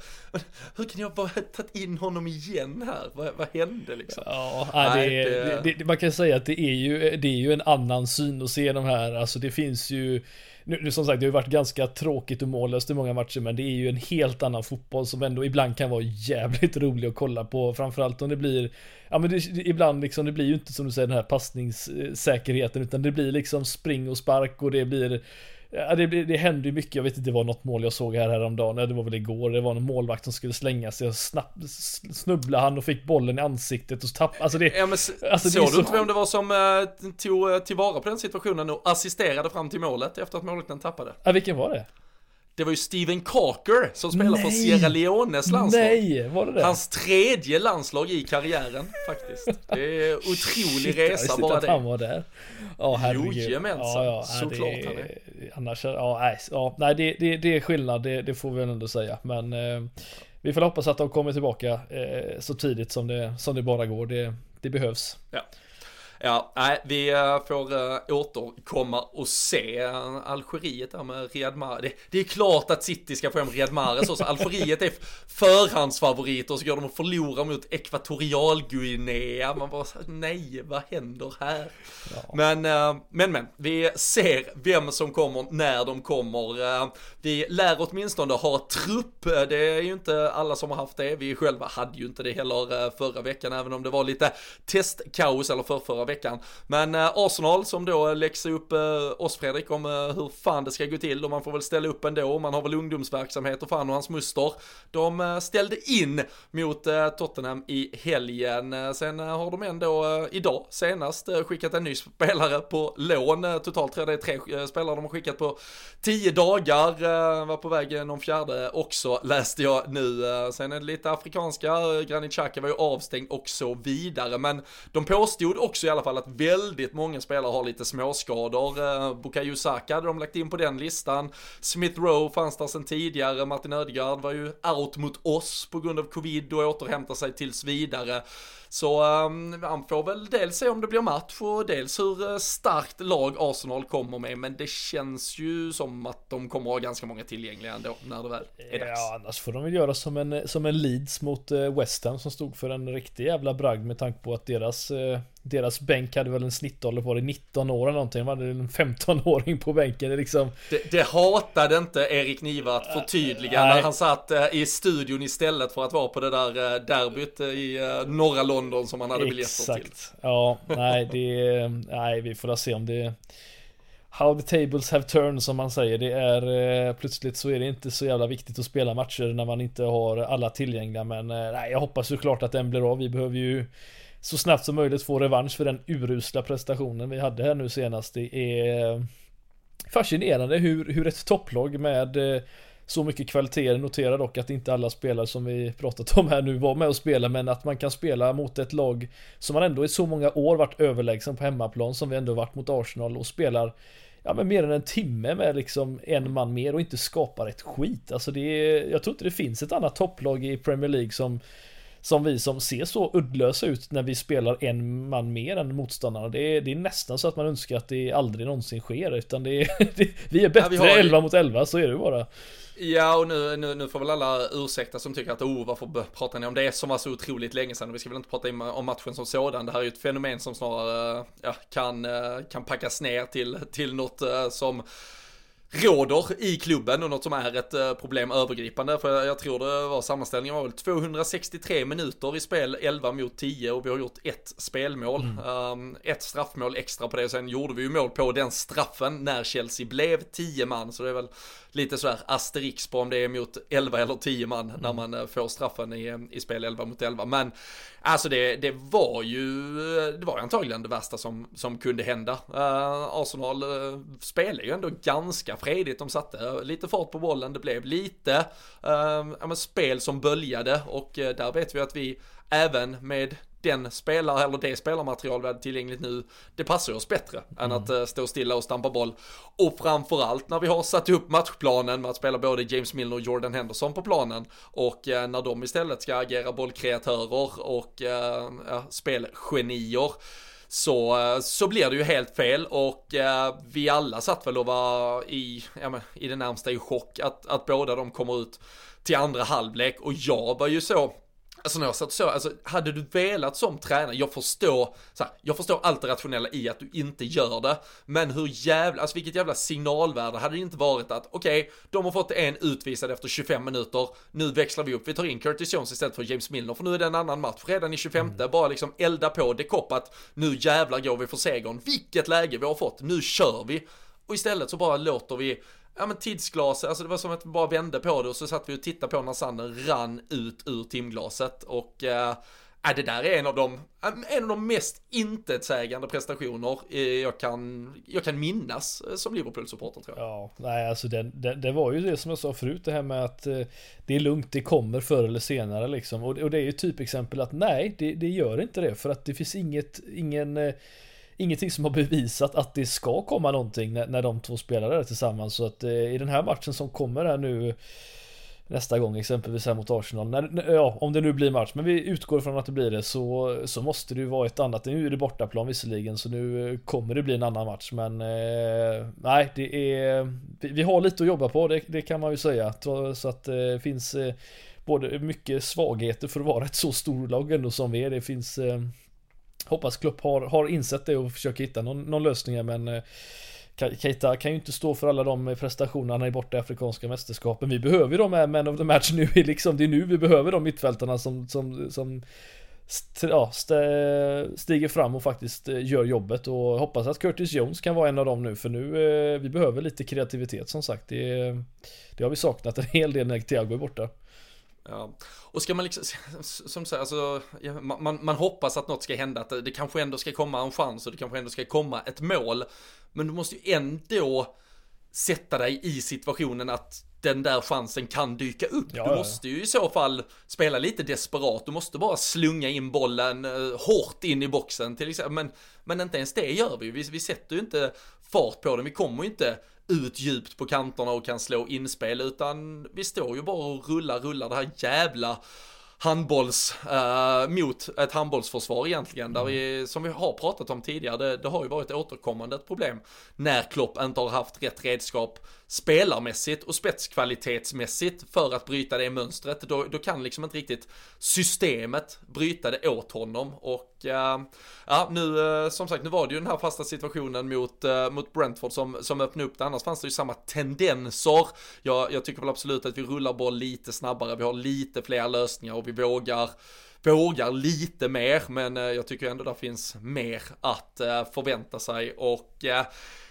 hur kan jag bara tagit in honom igen här? Vad, vad hände liksom? Ja, nej, det, det, det, man kan säga att det är ju, det är ju en annan syn att se de här, alltså det finns ju nu, som sagt, det har ju varit ganska tråkigt och mållöst i många matcher, men det är ju en helt annan fotboll som ändå ibland kan vara jävligt (laughs) rolig att kolla på, framförallt om det blir, ja men det, ibland liksom, det blir ju inte som du säger den här passningssäkerheten, utan det blir liksom spring och spark och det blir Ja, det, det hände ju mycket, jag vet inte, det var något mål jag såg här häromdagen, det var väl igår, det var en målvakt som skulle slänga sig och snabbt snubblade han och fick bollen i ansiktet och tappade, alltså det... Ja men alltså, såg du inte vem det var som uh, tog tillvara på den situationen och assisterade fram till målet efter att målvakten tappade? Ja, vilken var det? Det var ju Steven Carker som spelar Nej. för Sierra Leones landslag. Nej, var det det? Hans tredje landslag i karriären faktiskt. Det är (laughs) otrolig resa bara att det. han var där. Ja, herregud. Jojamensan, ja, ja, såklart det, han är. Annars, ja, nej, ja, nej det, det, det är skillnad, det, det får vi väl ändå säga. Men eh, vi får hoppas att de kommer tillbaka eh, så tidigt som det, som det bara går. Det, det behövs. Ja. Ja, nej, vi eh, får uh, återkomma och se Algeriet där med Riyad Mahrez. Det, det, är klart att City ska få hem Riyad Mahrez också. Algeriet är förhandsfavoriter och så går de och förlorar mot Ekvatorialguinea. Man bara, nej, vad händer här? Ja. Men, uh, men, men, vi ser vem som kommer när de kommer. vi lär åtminstone ha trupp. Det är ju inte alla som har haft det. Vi själva hade ju inte det heller förra veckan, även om det var lite testkaos eller förrförra veckan. Men eh, Arsenal som då läxar upp eh, oss Fredrik om eh, hur fan det ska gå till och man får väl ställa upp ändå. Man har väl ungdomsverksamhet och fan och hans muster. De eh, ställde in mot eh, Tottenham i helgen. Eh, sen har de ändå idag senast skickat en ny spelare på lån. Totalt tror jag det är tre spelare de har skickat på tio dagar. Var på väg någon fjärde också läste jag nu. Sen är det lite afrikanska. Granit Xhaka var ju avstängd och så vidare. Men de påstod också i alla fall att väldigt många spelare har lite småskador. Eh, Bukayo Saka hade de lagt in på den listan. Smith Rowe fanns där sedan tidigare. Martin Ödegaard var ju out mot oss på grund av covid och återhämtar sig tills vidare. Så um, han får väl dels se om det blir match och dels hur uh, starkt lag Arsenal kommer med. Men det känns ju som att de kommer ha ganska många tillgängliga ändå när det väl är dags. Ja, annars får de väl göra som en, som en Leeds mot uh, West Ham som stod för en riktig jävla bragd med tanke på att deras deras bänk hade väl en snittålder på det 19 år eller någonting. De hade en 15-åring på bänken. Det, liksom... det, det hatade inte Erik Niva att förtydliga uh, när han satt uh, i studion istället för att vara på det där uh, derbyt i uh, norra London som han hade biljetter till. Exakt. Ja, nej, det, nej, vi får se om det How the tables have turned som man säger. Det är plötsligt så är det inte så jävla viktigt att spela matcher när man inte har alla tillgängliga. Men nej, jag hoppas såklart att den blir av. Vi behöver ju så snabbt som möjligt få revansch för den urusla prestationen vi hade här nu senast. Det är eh, fascinerande hur, hur ett topplag med eh, så mycket kvaliteter noterar dock att inte alla spelare som vi pratat om här nu var med och spelade. men att man kan spela mot ett lag som man ändå i så många år varit överlägsen på hemmaplan som vi ändå varit mot Arsenal och spelar ja men mer än en timme med liksom en man mer och inte skapar ett skit. Alltså det är, jag tror inte det finns ett annat topplag i Premier League som som vi som ser så uddlösa ut när vi spelar en man mer än motståndarna. Det är, det är nästan så att man önskar att det aldrig någonsin sker utan det är, (laughs) det, vi är bättre ja, vi har... 11 mot 11 så är det bara. Ja, och nu, nu, nu får väl alla ursäkta som tycker att oh, varför pratar ni om det som var så otroligt länge sedan? Vi ska väl inte prata om matchen som sådan. Det här är ju ett fenomen som snarare ja, kan, kan packas ner till, till något som råder i klubben och något som är ett eh, problem övergripande. För jag tror det var sammanställningen var väl 263 minuter i spel 11 mot 10 och vi har gjort ett spelmål. Mm. Um, ett straffmål extra på det och sen gjorde vi ju mål på den straffen när Chelsea blev 10 man. Så det är väl lite sådär asterix på om det är mot 11 eller 10 man mm. när man eh, får straffen i, eh, i spel 11 mot 11. Men alltså det, det var ju, det var antagligen det värsta som, som kunde hända. Uh, Arsenal uh, spelar ju ändå ganska fredigt. De satte lite fart på bollen, det blev lite ja, men spel som böljade och där vet vi att vi även med den spelare, eller det spelarmaterial vi hade tillgängligt nu, det passar oss bättre mm. än att uh, stå stilla och stampa boll. Och framförallt när vi har satt upp matchplanen med att spela både James Milner och Jordan Henderson på planen och uh, när de istället ska agera bollkreatörer och uh, spelgenier så, eh, så blir det ju helt fel och eh, vi alla satt väl och var i, ja, men, i det närmsta i chock att, att båda de kommer ut till andra halvlek och jag var ju så Alltså när jag satt så, alltså hade du velat som tränare, jag förstår, så här, jag förstår allt det rationella i att du inte gör det, men hur jävla, alltså vilket jävla signalvärde hade det inte varit att, okej, okay, de har fått en utvisad efter 25 minuter, nu växlar vi upp, vi tar in Curtis Jones istället för James Milner, för nu är det en annan match, redan i 25, mm. bara liksom elda på, det koppat, nu jävlar går vi för segern, vilket läge vi har fått, nu kör vi. Och istället så bara låter vi ja men tidsglas, alltså det var som att vi bara vände på det och så satt vi och tittade på när sanden rann ut ur timglaset och eh, äh, det där är en av de, äh, en av de mest intetsägande prestationer eh, jag kan, jag kan minnas eh, som Liverpool-supporter tror jag. Ja, nej alltså det, det, det, var ju det som jag sa förut, det här med att det är lugnt, det kommer förr eller senare liksom. Och, och det är ju typexempel att nej, det, det gör inte det för att det finns inget, ingen ingenting som har bevisat att det ska komma någonting när, när de två spelar där tillsammans. Så att eh, i den här matchen som kommer här nu nästa gång exempelvis här mot Arsenal. När, ja, om det nu blir match, men vi utgår från att det blir det så, så måste det ju vara ett annat. Nu är det bortaplan visserligen så nu eh, kommer det bli en annan match men eh, nej, det är vi, vi, har lite att jobba på, det, det kan man ju säga. Så att det eh, finns eh, både mycket svagheter för att vara ett så stort lag ändå som vi är. Det finns eh, Hoppas Klopp har, har insett det och försöker hitta någon, någon lösning men eh, Keita kan ju inte stå för alla de prestationerna i borta i afrikanska mästerskapen. Vi behöver ju de här Men of the match nu, (laughs) liksom, det är nu vi behöver de mittfältarna som, som, som ja, stiger fram och faktiskt eh, gör jobbet och hoppas att Curtis Jones kan vara en av dem nu för nu eh, vi behöver lite kreativitet som sagt. Det, det har vi saknat en hel del när Thiago är borta. Ja. Och ska man liksom, (laughs) som sagt, alltså, man, man hoppas att något ska hända, att det kanske ändå ska komma en chans och det kanske ändå ska komma ett mål. Men du måste ju ändå sätta dig i situationen att den där chansen kan dyka upp. Ja, du måste ju i så fall spela lite desperat. Du måste bara slunga in bollen uh, hårt in i boxen till exempel. Men, men inte ens det gör vi. vi. Vi sätter ju inte fart på den. Vi kommer ju inte ut djupt på kanterna och kan slå inspel utan vi står ju bara och rullar, rullar det här jävla handbolls, uh, mot ett handbollsförsvar egentligen, där vi, som vi har pratat om tidigare, det, det har ju varit återkommande ett problem när Klopp inte har haft rätt redskap spelarmässigt och spetskvalitetsmässigt för att bryta det mönstret. Då, då kan liksom inte riktigt systemet bryta det åt honom. Och äh, ja, nu äh, som sagt, nu var det ju den här fasta situationen mot, äh, mot Brentford som, som öppnade upp det, annars fanns det ju samma tendenser. Jag, jag tycker väl absolut att vi rullar boll lite snabbare, vi har lite fler lösningar och vi vågar vågar lite mer, men jag tycker ändå där finns mer att förvänta sig. Och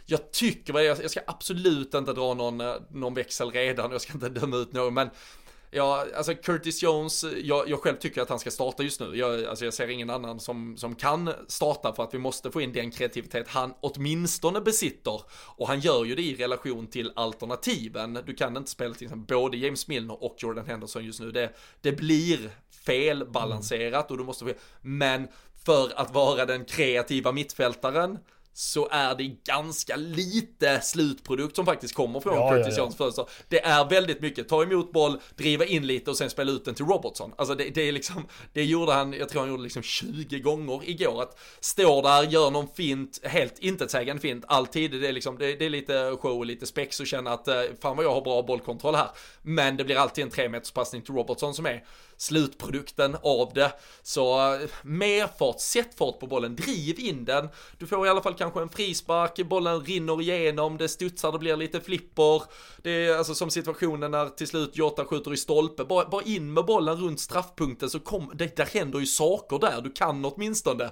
jag tycker, jag ska absolut inte dra någon, eh, någon växel redan, jag ska inte döma ut någon, men Ja, alltså Curtis Jones, jag, jag, själv tycker att han ska starta just nu. Jag, alltså jag ser ingen annan som, som kan starta för att vi måste få in den kreativitet han åtminstone besitter. Och han gör ju det i relation till alternativen. Du kan inte spela till exempel både James Milner och Jordan Henderson just nu. Det, det blir felbalanserat och du måste få, men för att vara den kreativa mittfältaren så är det ganska lite slutprodukt som faktiskt kommer från ja, Curtis ja, ja. Jones fönster. Det är väldigt mycket, ta emot boll, driva in lite och sen spela ut den till Robertson. Alltså det, det är liksom, det gjorde han, jag tror han gjorde liksom 20 gånger igår. Att stå där, gör någon fint, helt intetsägande fint, alltid. Det är liksom, det, det är lite show och lite spex och känna att eh, fan vad jag har bra bollkontroll här. Men det blir alltid en tre meters passning till Robertson som är slutprodukten av det. Så eh, mer fart, sätt fart på bollen, driv in den. Du får i alla fall kanske en frispark, bollen rinner igenom, det studsar, det blir lite flipper. Det är alltså som situationen när till slut Jota skjuter i stolpe, bara, bara in med bollen runt straffpunkten så kom, det, där händer ju saker där, du kan åtminstone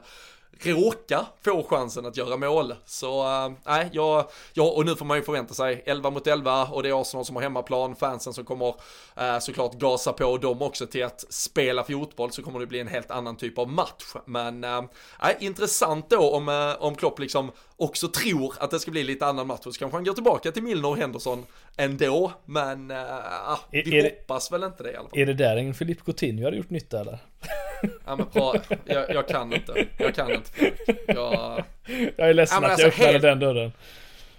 råka få chansen att göra mål. Så eh, nej, äh, jag, ja, och nu får man ju förvänta sig 11 mot 11 och det är Arsenal som har hemmaplan, fansen som kommer äh, såklart gasa på dem också till att spela fotboll så kommer det bli en helt annan typ av match. Men äh, intressant då om, om Klopp liksom också tror att det ska bli lite annan match. Så kanske han går tillbaka till Milner och Henderson ändå. Men äh, vi är hoppas det, väl inte det i alla fall. Är det där en Filip Coutinho hade gjort nytta eller? Ja men bra, jag, jag, kan inte. Jag kan inte Jag, jag är ledsen ja, att jag alltså, öppnade helt... den dörren.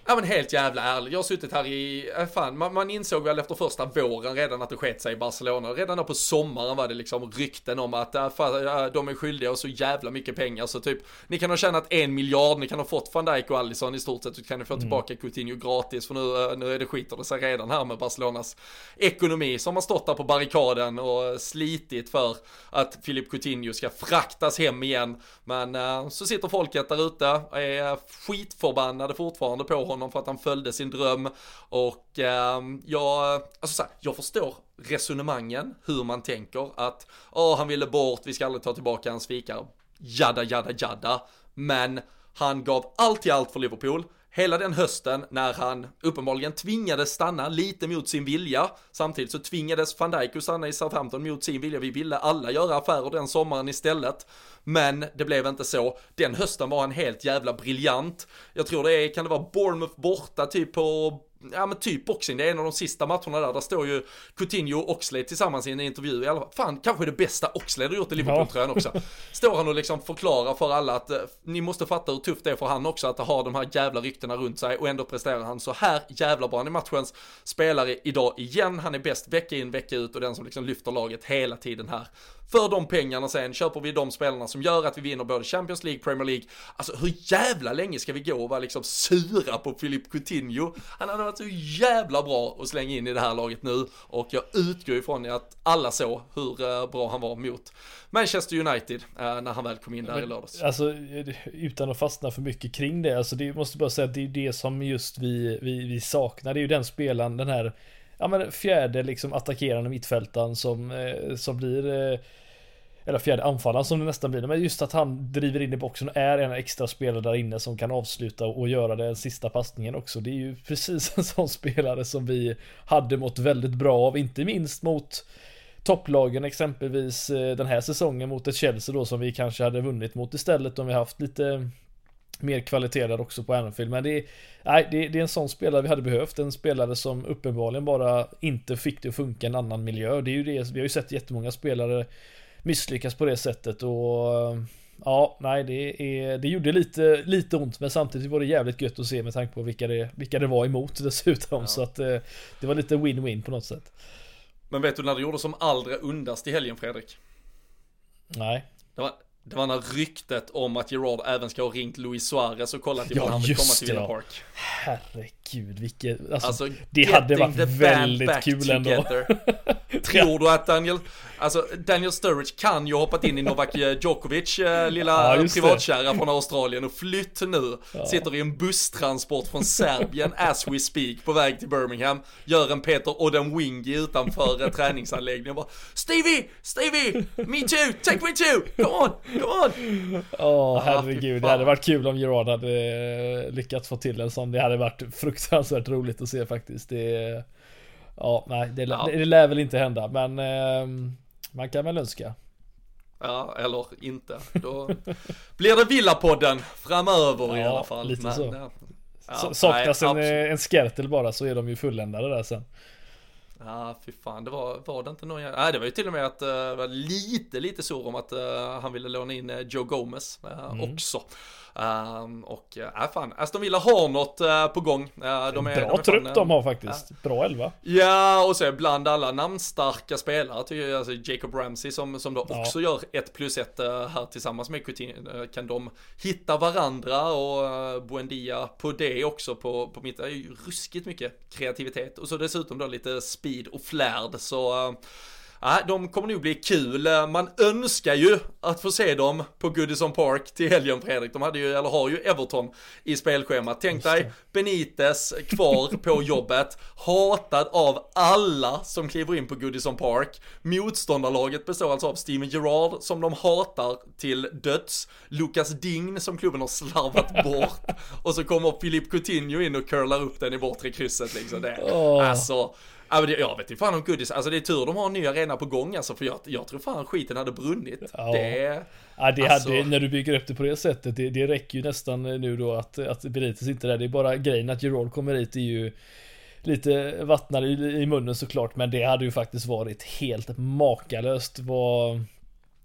Ja men helt jävla ärligt, jag har suttit här i, äh, fan, man, man, insåg väl efter första våren redan att det skett sig i Barcelona. Redan på sommaren var det liksom rykten om att äh, fan, äh, de är skyldiga och så jävla mycket pengar. Så typ, ni kan ha tjänat en miljard, ni kan ha fått van Dijk och Alisson i stort sett, så kan ni få mm. tillbaka Coutinho gratis. För nu, nu är det skiter det sig redan här med Barcelonas ekonomi som har stått där på barrikaden och slitit för att Filip Coutinho ska fraktas hem igen. Men så sitter folket där ute, är skitförbannade fortfarande på honom honom för att han följde sin dröm. Och eh, jag, alltså så här, jag förstår resonemangen, hur man tänker att, oh, han ville bort, vi ska aldrig ta tillbaka hans fikar, jada jada jada, men han gav allt i allt för Liverpool, hela den hösten när han uppenbarligen tvingades stanna lite mot sin vilja. Samtidigt så tvingades van Dijk att stanna i Southampton mot sin vilja. Vi ville alla göra affärer den sommaren istället. Men det blev inte så. Den hösten var han helt jävla briljant. Jag tror det är, kan det vara Bournemouth borta typ på ja men typ boxing, det är en av de sista matcherna där, där står ju Coutinho och Oxlade tillsammans i en intervju i alla fall. Fan, kanske det bästa Oxlade har gjort i Liverpool-tröjan också. Står han och liksom förklarar för alla att eh, ni måste fatta hur tufft det är för han också att ha de här jävla ryktena runt sig och ändå presterar han så här jävla bra. Han är matchens spelare idag igen, han är bäst vecka in, vecka ut och den som liksom lyfter laget hela tiden här. För de pengarna sen köper vi de spelarna som gör att vi vinner både Champions League, Premier League. Alltså hur jävla länge ska vi gå och vara liksom sura på Philip Coutinho? Han hade varit så jävla bra att slänga in i det här laget nu och jag utgår ifrån att alla såg hur eh, bra han var mot Manchester United eh, när han väl kom in där i lördags. Alltså utan att fastna för mycket kring det, alltså det måste bara säga att det är det som just vi, vi, vi saknar. Det är ju den spelaren, den här ja, men fjärde liksom attackerande mittfältaren som, eh, som blir eller fjärde anfallaren som det nästan blir. Men just att han driver in i boxen och är en extra spelare där inne som kan avsluta och göra den sista passningen också. Det är ju precis (laughs) en sån spelare som vi hade mått väldigt bra av, inte minst mot topplagen exempelvis eh, den här säsongen mot ett Chelsea då som vi kanske hade vunnit mot istället om vi haft lite mer kvalitet där också på Anfield. Men det är, nej, det, det, är en sån spelare vi hade behövt. En spelare som uppenbarligen bara inte fick det att funka i en annan miljö. Det är ju det, vi har ju sett jättemånga spelare misslyckas på det sättet och Ja, nej det, är, det gjorde lite, lite ont men samtidigt var det jävligt gött att se med tanke på vilka det, vilka det var emot (laughs) dessutom ja. så att eh, det var lite win-win på något sätt. Men vet du när det gjorde som allra undast i helgen Fredrik? Nej. Det var, det var när ryktet om att Gerard även ska ha ringt Luis Suarez och kollat ifall ja, han vill komma till Villa Park. Herregud, vilket, alltså, alltså det hade varit väldigt kul ändå. (laughs) Tror du att Daniel, alltså Daniel Sturridge kan ju ha hoppat in i Novak Djokovic, eh, lilla ja, privatkärra från Australien och flytt nu. Ja. Sitter i en busstransport från Serbien as we speak på väg till Birmingham. Gör en Peter Odemwingie utanför eh, träningsanläggningen bara Stevie, Stevie, me too, take me too, come on, come on. Åh oh, herregud, det hade varit kul om Gerard hade eh, lyckats få till en sån. Det hade varit fruktansvärt roligt att se faktiskt. Det Ja, nej, det, ja. det, det lär väl inte hända, men eh, man kan väl önska. Ja, eller inte. Då blir det Villapodden framöver ja, i alla fall. lite men, så. Ja, Saknas en, eh, en Skertel bara så är de ju fulländade där sen. Ja, fy fan, det var, var det inte någon Nej, det var ju till och med att uh, var lite, lite sur om att uh, han ville låna in uh, Joe Gomez uh, mm. också. Um, och äh, fan, Aston Villa har något uh, på gång. Uh, de är, Bra trupp de har faktiskt. Uh, Bra elva. Ja, och så bland alla namnstarka spelare tycker jag, alltså Jacob Ramsey som, som då ja. också gör ett plus ett uh, här tillsammans med Coutinho. kan de hitta varandra och uh, Buendia på det också på, på mitt, det är ju ruskigt mycket kreativitet. Och så dessutom då lite speed och flärd så Ja, de kommer nog bli kul. Man önskar ju att få se dem på Goodison Park till helgen Fredrik. De hade ju, eller har ju Everton i spelschemat. Tänk dig Benites kvar på (laughs) jobbet, hatad av alla som kliver in på Goodison Park. Motståndarlaget består alltså av Steven Gerrard som de hatar till döds, Lucas Dign som klubben har slarvat (laughs) bort och så kommer Filip Coutinho in och curlar upp den i bortre krysset liksom. Det. Alltså, Ja, men det, jag vet inte fan om Goodies, alltså det är tur de har en ny arena på gång alltså för jag, jag tror fan skiten hade brunnit. Ja. Det, ja, det alltså... hade, när du bygger upp det på det sättet, det, det räcker ju nästan nu då att, att Benitez inte är där. Det är bara grejen att Gerard kommer hit är ju lite vattnar i, i munnen såklart, men det hade ju faktiskt varit helt makalöst vad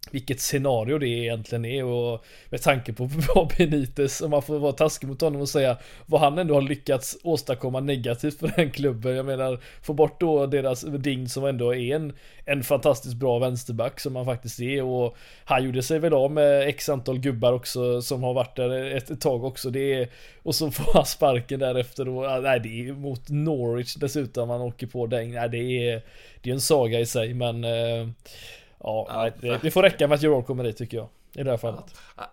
vilket scenario det egentligen är och med tanke på (laughs) vad Benitez, om man får vara taskig mot honom och säga vad han ändå har lyckats åstadkomma negativt för den klubben. Jag menar, få bort då deras Ding som ändå är en, en fantastiskt bra vänsterback som han faktiskt är och han gjorde sig väl av med x antal gubbar också som har varit där ett, ett tag också. Det är, och så får han sparken därefter och nej, det är mot Norwich dessutom han åker på den. Nej, det är, det är en saga i sig men eh, Ja, det, det, får räcka med att Gerard kommer dit tycker jag. I det här fallet. Ja.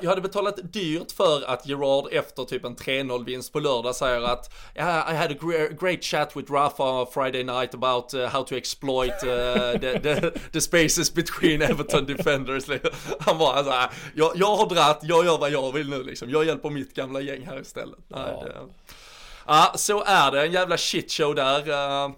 jag, hade betalat dyrt för att Gerard efter typ en 3-0 vinst på lördag säger att yeah, I had a great, chat with Rafa Friday night about uh, how to exploit uh, the, the, the, spaces between Everton defenders. Han var alltså, jag, jag har dratt, jag gör vad jag vill nu liksom. Jag hjälper mitt gamla gäng här istället. Ja. Nej, det, Ja, så är det. En jävla shitshow där. Eh,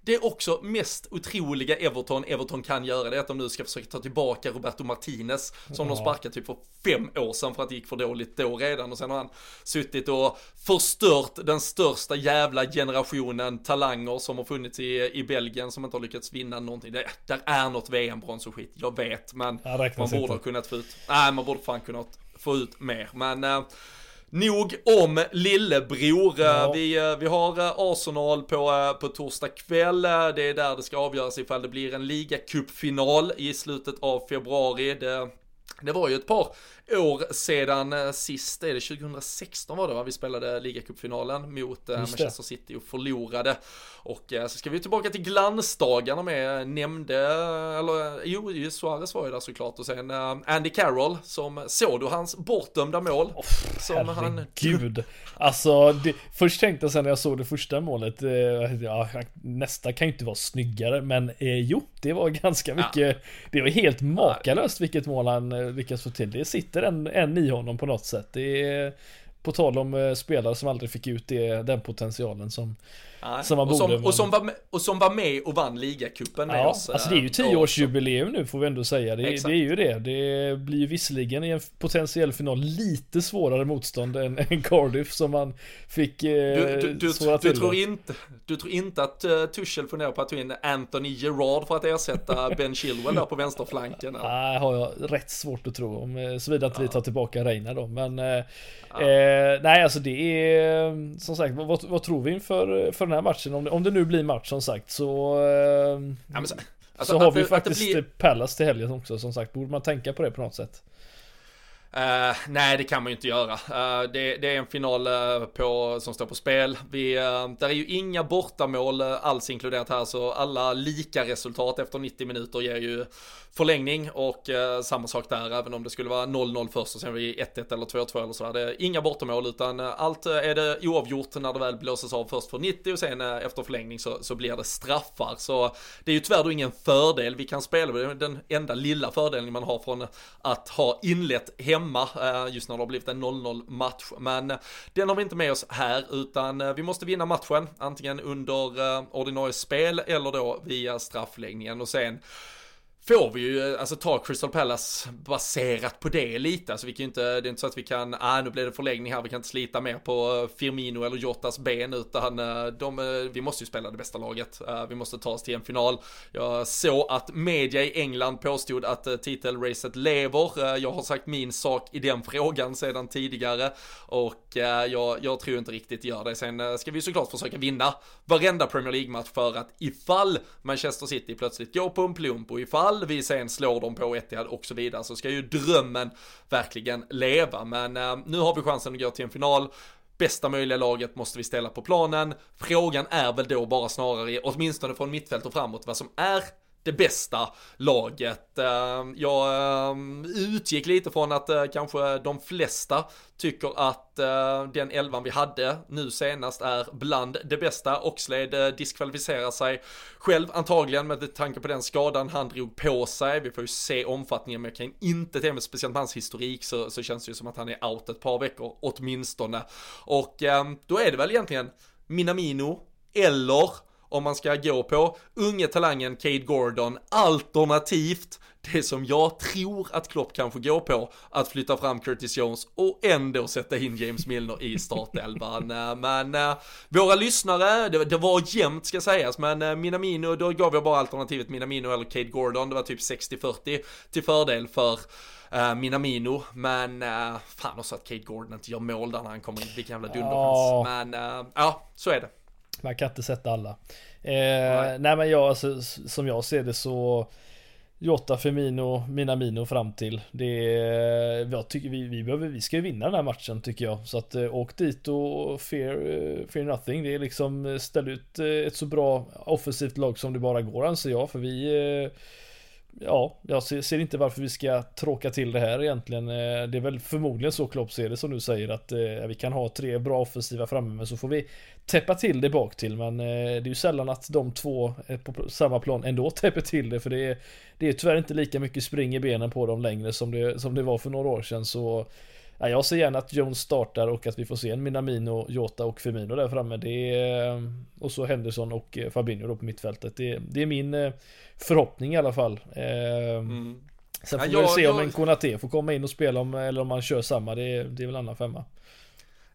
det är också mest otroliga Everton Everton kan göra. Det är att de nu ska försöka ta tillbaka Roberto Martinez som ja. de sparkade typ för fem år sedan för att det gick för dåligt då redan. Och sen har han suttit och förstört den största jävla generationen talanger som har funnits i, i Belgien som inte har lyckats vinna någonting. Det, där är något VM-brons och skit, jag vet. Men man borde inte. ha kunnat få ut, nej man borde fan kunnat få ut mer. Men äh, Nog om lillebror. Ja. Vi, eh, vi har eh, Arsenal på, eh, på torsdag kväll. Det är där det ska avgöras ifall det blir en ligacupfinal i slutet av februari. Det, det var ju ett par år sedan eh, sist, är det 2016 var det va? Vi spelade ligacupfinalen mot eh, Manchester City och förlorade. Och eh, så ska vi tillbaka till glansdagarna med, nämnde, eller jo, Suarez var ju där såklart och sen Andy Carroll som, såg du hans bortdömda mål? Oh, som herregud. han... Alltså, det, först tänkte jag sen när jag såg det första målet, ja, nästa kan ju inte vara snyggare, men eh, jo, det var (laughs) ganska mycket, ja. det var helt makalöst vilket mål han Eh, lyckas få till. Det sitter en, en i honom på något sätt. Det är på tal om eh, spelare som aldrig fick ut det, den potentialen som, Nej. som man. Och som, och, som var med, och som var med och vann ligacupen med ja, oss. Alltså det är ju eh, tioårsjubileum nu får vi ändå säga. Det, det, är ju det. Det blir ju visserligen i en potentiell final lite svårare motstånd än, (laughs) än Cardiff som man fick eh, du, du, du, du, du tror inte, du tror inte att uh, Tuchel funderar på att ta in Anthony Gerard för att ersätta (laughs) Ben Chilwell där på vänsterflanken? Nej, har jag rätt svårt att tro. Om, såvida inte ja. vi tar tillbaka Reina då. Men eh, ja. eh, nej, alltså det är som sagt, vad, vad tror vi inför för den här matchen? Om det, om det nu blir match som sagt så... Eh, ja, så, alltså, så har vi det, faktiskt blir... Palace till helgen också som sagt. Borde man tänka på det på något sätt? Uh, nej, det kan man ju inte göra. Uh, det, det, är en final uh, på, som står på spel. Vi, där är ju inga bortamål alls inkluderat här, så alla lika resultat efter 90 minuter ger ju förlängning och samma sak där, även om det skulle vara 0-0 först och sen vi 1-1 eller 2-2 eller sådär. Det är inga bortamål utan allt är det oavgjort när det väl blåses av först för 90 och sen efter förlängning så, så blir det straffar. Så det är ju tyvärr då ingen fördel vi kan spela, det är den enda lilla fördelen man har från att ha inlett hemma hemma eh, just när det har blivit en 0-0 match. Men eh, den har vi inte med oss här utan eh, vi måste vinna matchen, antingen under ordinarie spel eller då via straffläggningen och sen får vi ju eh, alltså ta Crystal Palace baserat på det lite. Alltså vi kan ju inte, det är inte så att vi kan, ah nu blir det förlängning här, vi kan inte slita mer på eh, Firmino eller Jotas ben utan eh, de, vi måste ju spela det bästa laget. Vi måste ta oss till en final. Jag såg att media i England påstod att titelracet lever. Jag har sagt min sak i den frågan sedan tidigare och jag, jag tror inte riktigt gör det. Sen ska vi såklart försöka vinna varenda Premier League-match för att ifall Manchester City plötsligt går på en plump och ifall ifall vi sen slår dem på Etihad och så vidare så ska ju drömmen verkligen leva. Men eh, nu har vi chansen att gå till en final bästa möjliga laget måste vi ställa på planen. Frågan är väl då bara snarare, åtminstone från mittfält och framåt, vad som är det bästa laget. Eh, jag eh, utgick lite från att eh, kanske de flesta tycker att den elvan vi hade nu senast är bland det bästa. Oxlade diskvalificerar sig själv antagligen med tanke på den skadan han drog på sig. Vi får ju se omfattningen men jag kan inte tänka mig speciellt med hans historik så, så känns det ju som att han är out ett par veckor åtminstone. Och då är det väl egentligen Minamino eller om man ska gå på unge talangen Cade Gordon, alternativt det som jag tror att Klopp kanske går på, att flytta fram Curtis Jones och ändå sätta in James Milner i startelvan. (laughs) Eh, men äh, våra lyssnare, det, det, var jämnt ska sägas, men äh, Minamino, då gav jag bara alternativet Minamino eller Cade Gordon, det var typ 60-40 till fördel för Uh, Minamino, men fan också att Kate Gordon inte gör mål där när han kommer in, vilken jävla dunderchans. Oh. Men ja, så är det. Man kan inte sätta alla. Eh, nej. nej. men jag, alltså, som jag ser det så Jota, Firmino, Minamino fram till. Det jag tycker vi, vi, behöver, vi ska ju vinna den här matchen tycker jag. Så att eh, åk dit och fear, eh, fear nothing. Det är liksom eh, ställ ut ett så bra offensivt lag som det bara går anser jag. För vi ja, jag ser inte varför vi ska tråka till det här egentligen. Eh, det är väl förmodligen så Klopp ser det som du säger att eh, vi kan ha tre bra offensiva framme men så får vi täppa till det bak till men eh, det är ju sällan att de två på samma plan ändå (laughs) täpper till det för det är, det är tyvärr inte lika mycket spring i benen på dem längre som det, som det var för några år sedan så Ja, jag ser gärna att Jones startar och att vi får se en Minamino, Jota och Firmino där framme. Det är, och så Henderson och Fabinho då på mittfältet. Det, det är min förhoppning i alla fall. Mm. Sen får ja, vi se om jag... en Konate får komma in och spela om, eller om man kör samma. Det, det är väl annan femma.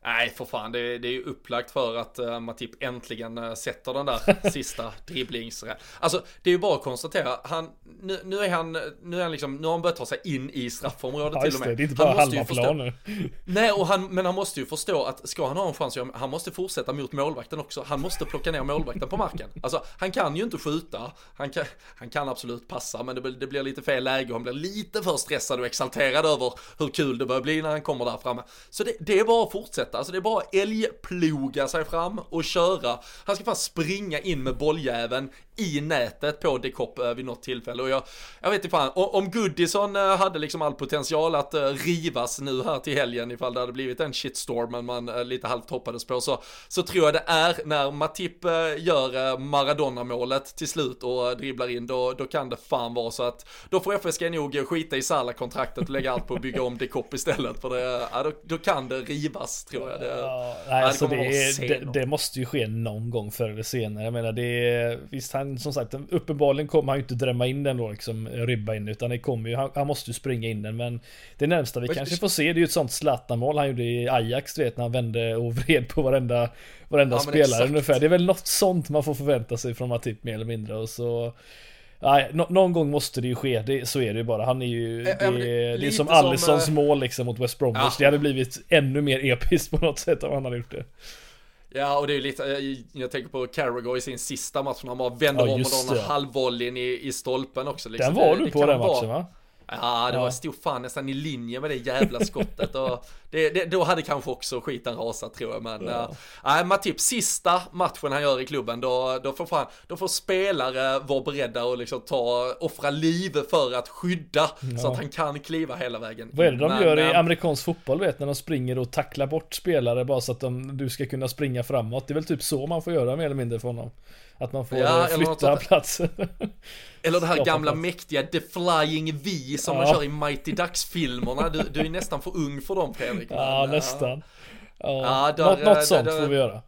Nej, för fan, det, det är ju upplagt för att uh, Matip äntligen uh, sätter den där (laughs) sista dribblings... Alltså, det är ju bara att konstatera, han, nu, nu är han, nu är han liksom, nu har han börjat ta sig in i straffområdet ja, till och med. Det, det är inte bara halva plan nu. Nej, och han, men han måste ju förstå att ska han ha en chans, han måste fortsätta mot målvakten också. Han måste plocka ner målvakten på marken. Alltså, han kan ju inte skjuta, han kan, han kan absolut passa, men det, det blir lite fel läge och han blir lite för stressad och exalterad över hur kul det börjar bli när han kommer där framme. Så det, det är bara att fortsätta fortsätta. Alltså det är bara älgploga sig fram och köra. Han ska fan springa in med bolljäveln i nätet på Dekop eh, vid något tillfälle och jag, jag vet inte fan, om Goodison eh, hade liksom all potential att eh, rivas nu här till helgen ifall det hade blivit en shitstorm man lite halvt hoppades på så, så tror jag det är när Matip gör Maradona-målet till slut och dribblar in då, då kan det fan vara så att då får FSG nog skita i Salah-kontraktet och lägga allt på att bygga om Dekop istället för det, ja, då, då kan det rivas tror jag. Det, ja, nej, ja, alltså det, det, det, måste ju ske någon gång förr eller senare. Jag menar det visst han han som sagt uppenbarligen kommer han ju inte drämma in den då liksom ribba in utan det kommer ju, han, han måste ju springa in den men det närmsta vi kanske får se det är ju ett sånt Zlatan-mål han gjorde i Ajax du vet när han vände och vred på varenda varenda ja, spelare exakt. ungefär. Det är väl något sånt man får förvänta sig från Matip mer eller mindre och så Nej, no någon gång måste det ju ske, det, så är det ju bara. Han är ju, det, det, det är som Alissons som, mål liksom mot West Bromwich. Ja. Det hade blivit ännu mer episkt på något sätt om han hade gjort det. Ja, och det är ju lite, jag, jag tänker på Carragher i sin sista match när han bara vänder ja, om och den halvvolleyn i, i stolpen också. Liksom. Den var det, du på den matchen va? Ja, det var, stod fan nästan i linje med det jävla skottet och (laughs) det, det, då hade kanske också skiten rasat tror jag men ja. äh, Matip, sista matchen han gör i klubben då, då får fan, då får spelare vara beredda och liksom ta, offra liv för att skydda ja. så att han kan kliva hela vägen. Vad är det de men, gör i äh, amerikansk fotboll vet när de springer och tacklar bort spelare bara så att de, du ska kunna springa framåt. Det är väl typ så man får göra mer eller mindre för honom. Att man får ja, flytta platser. (laughs) Eller det här gamla mäktiga The Flying V som man kör i Mighty Ducks-filmerna. Du, du är nästan för ung för dem Fredrik. Ja, men, nästan. Ja, ja något, något sånt får vi göra.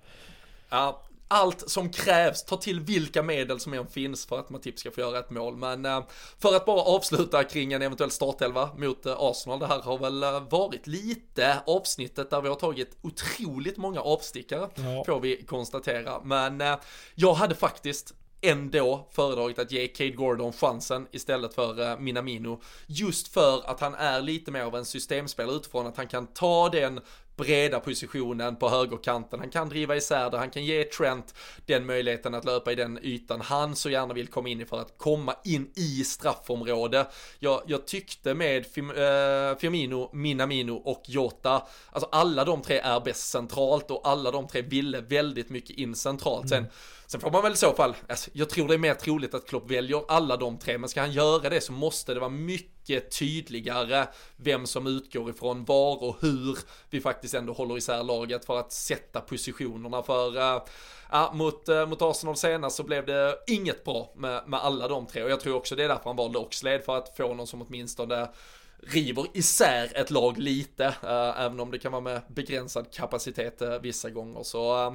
Ja, allt som krävs, ta till vilka medel som än finns för att Matip ska få göra ett mål. Men uh, för att bara avsluta kring en eventuell startelva mot uh, Arsenal, det här har väl uh, varit lite avsnittet där vi har tagit otroligt många avstickare, ja. får vi konstatera. Men jag hade faktiskt ändå föredragit att ge Cade Gordon chansen istället för eh, Minamino. Just för att han är lite mer av en systemspelare utifrån, att han kan ta den breda positionen på högerkanten. Han kan driva isär det, han kan ge Trent den möjligheten att löpa i den ytan han så gärna vill komma in i för att komma in i straffområde. Jag, jag tyckte med Fim, äh, Firmino, Minamino och Jota, alltså alla de tre är bäst centralt och alla de tre ville väldigt mycket in centralt. Sen mm Sen får man väl i så fall, alltså, jag tror det är mer troligt att Klopp väljer alla de tre, men ska han göra det så måste det vara mycket tydligare vem som utgår ifrån var och hur vi faktiskt ändå håller isär laget för att sätta positionerna för uh, Ja, mot, eh, mot Arsenal senast så blev det inget bra med, med alla de tre. Och jag tror också det är därför han valde Oxlade för att få någon som åtminstone river isär ett lag lite, äh, även om det kan vara med begränsad kapacitet äh, vissa gånger. Så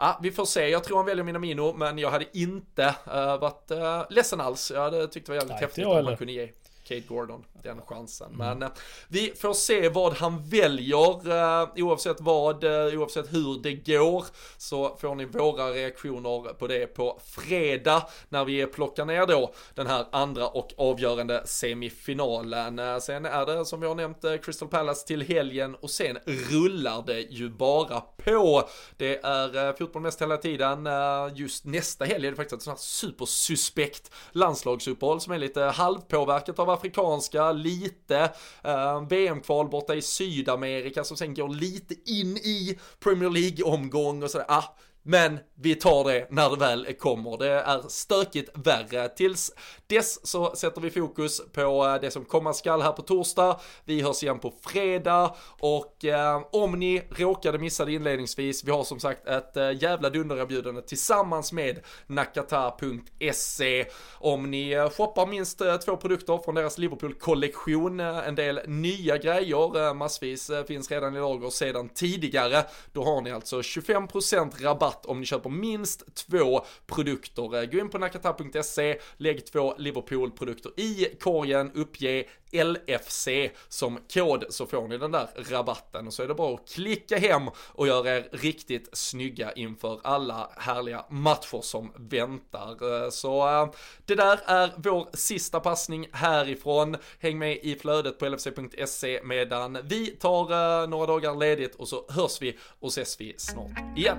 äh, vi får se. Jag tror han väljer Minamino, men jag hade inte varit ledsen alls. Jag hade tyckt det var jävligt Nej, häftigt om man kunde ge Kate Gordon den chansen. Mm. Men eh, vi får se vad han väljer, eh, oavsett vad, eh, oavsett hur det går, så får ni våra reaktioner på det på fredag när vi plockar ner då den här andra och avgörande semifinalen. Sen är det som vi har nämnt Crystal Palace till helgen och sen rullar det ju bara på. Det är fotboll mest hela tiden. Just nästa helg är det faktiskt ett sånt här supersuspekt landslagsuppehåll som är lite halvpåverkat av afrikanska, lite eh, VM-kval borta i Sydamerika som sen går lite in i Premier League-omgång och sådär. Ah, men vi tar det när det väl kommer. Det är stökigt värre. Tills dess så sätter vi fokus på eh, det som komma skall här på torsdag. Vi hörs igen på fredag och eh, om ni råkade missa det inledningsvis, vi har som sagt ett eh, jävla dundererbjudande tillsammans med nakata.se. Om ni eh, shoppar minst eh, två produkter från deras Liverpool-kollektion, eh, en del nya grejer, eh, massvis eh, finns redan i lager sedan tidigare, då har ni alltså 25% rabatt om ni köper minst två produkter. Eh, gå in på nakata.se, lägg två Liverpool-produkter i korgen, uppge LFC som kod så får ni den där rabatten och så är det bara att klicka hem och göra er riktigt snygga inför alla härliga matcher som väntar. Eh, så eh, det där är vår sista passning härifrån. Häng med i flödet på lfc.se medan vi tar några dagar ledigt och så hörs vi och ses vi snart igen.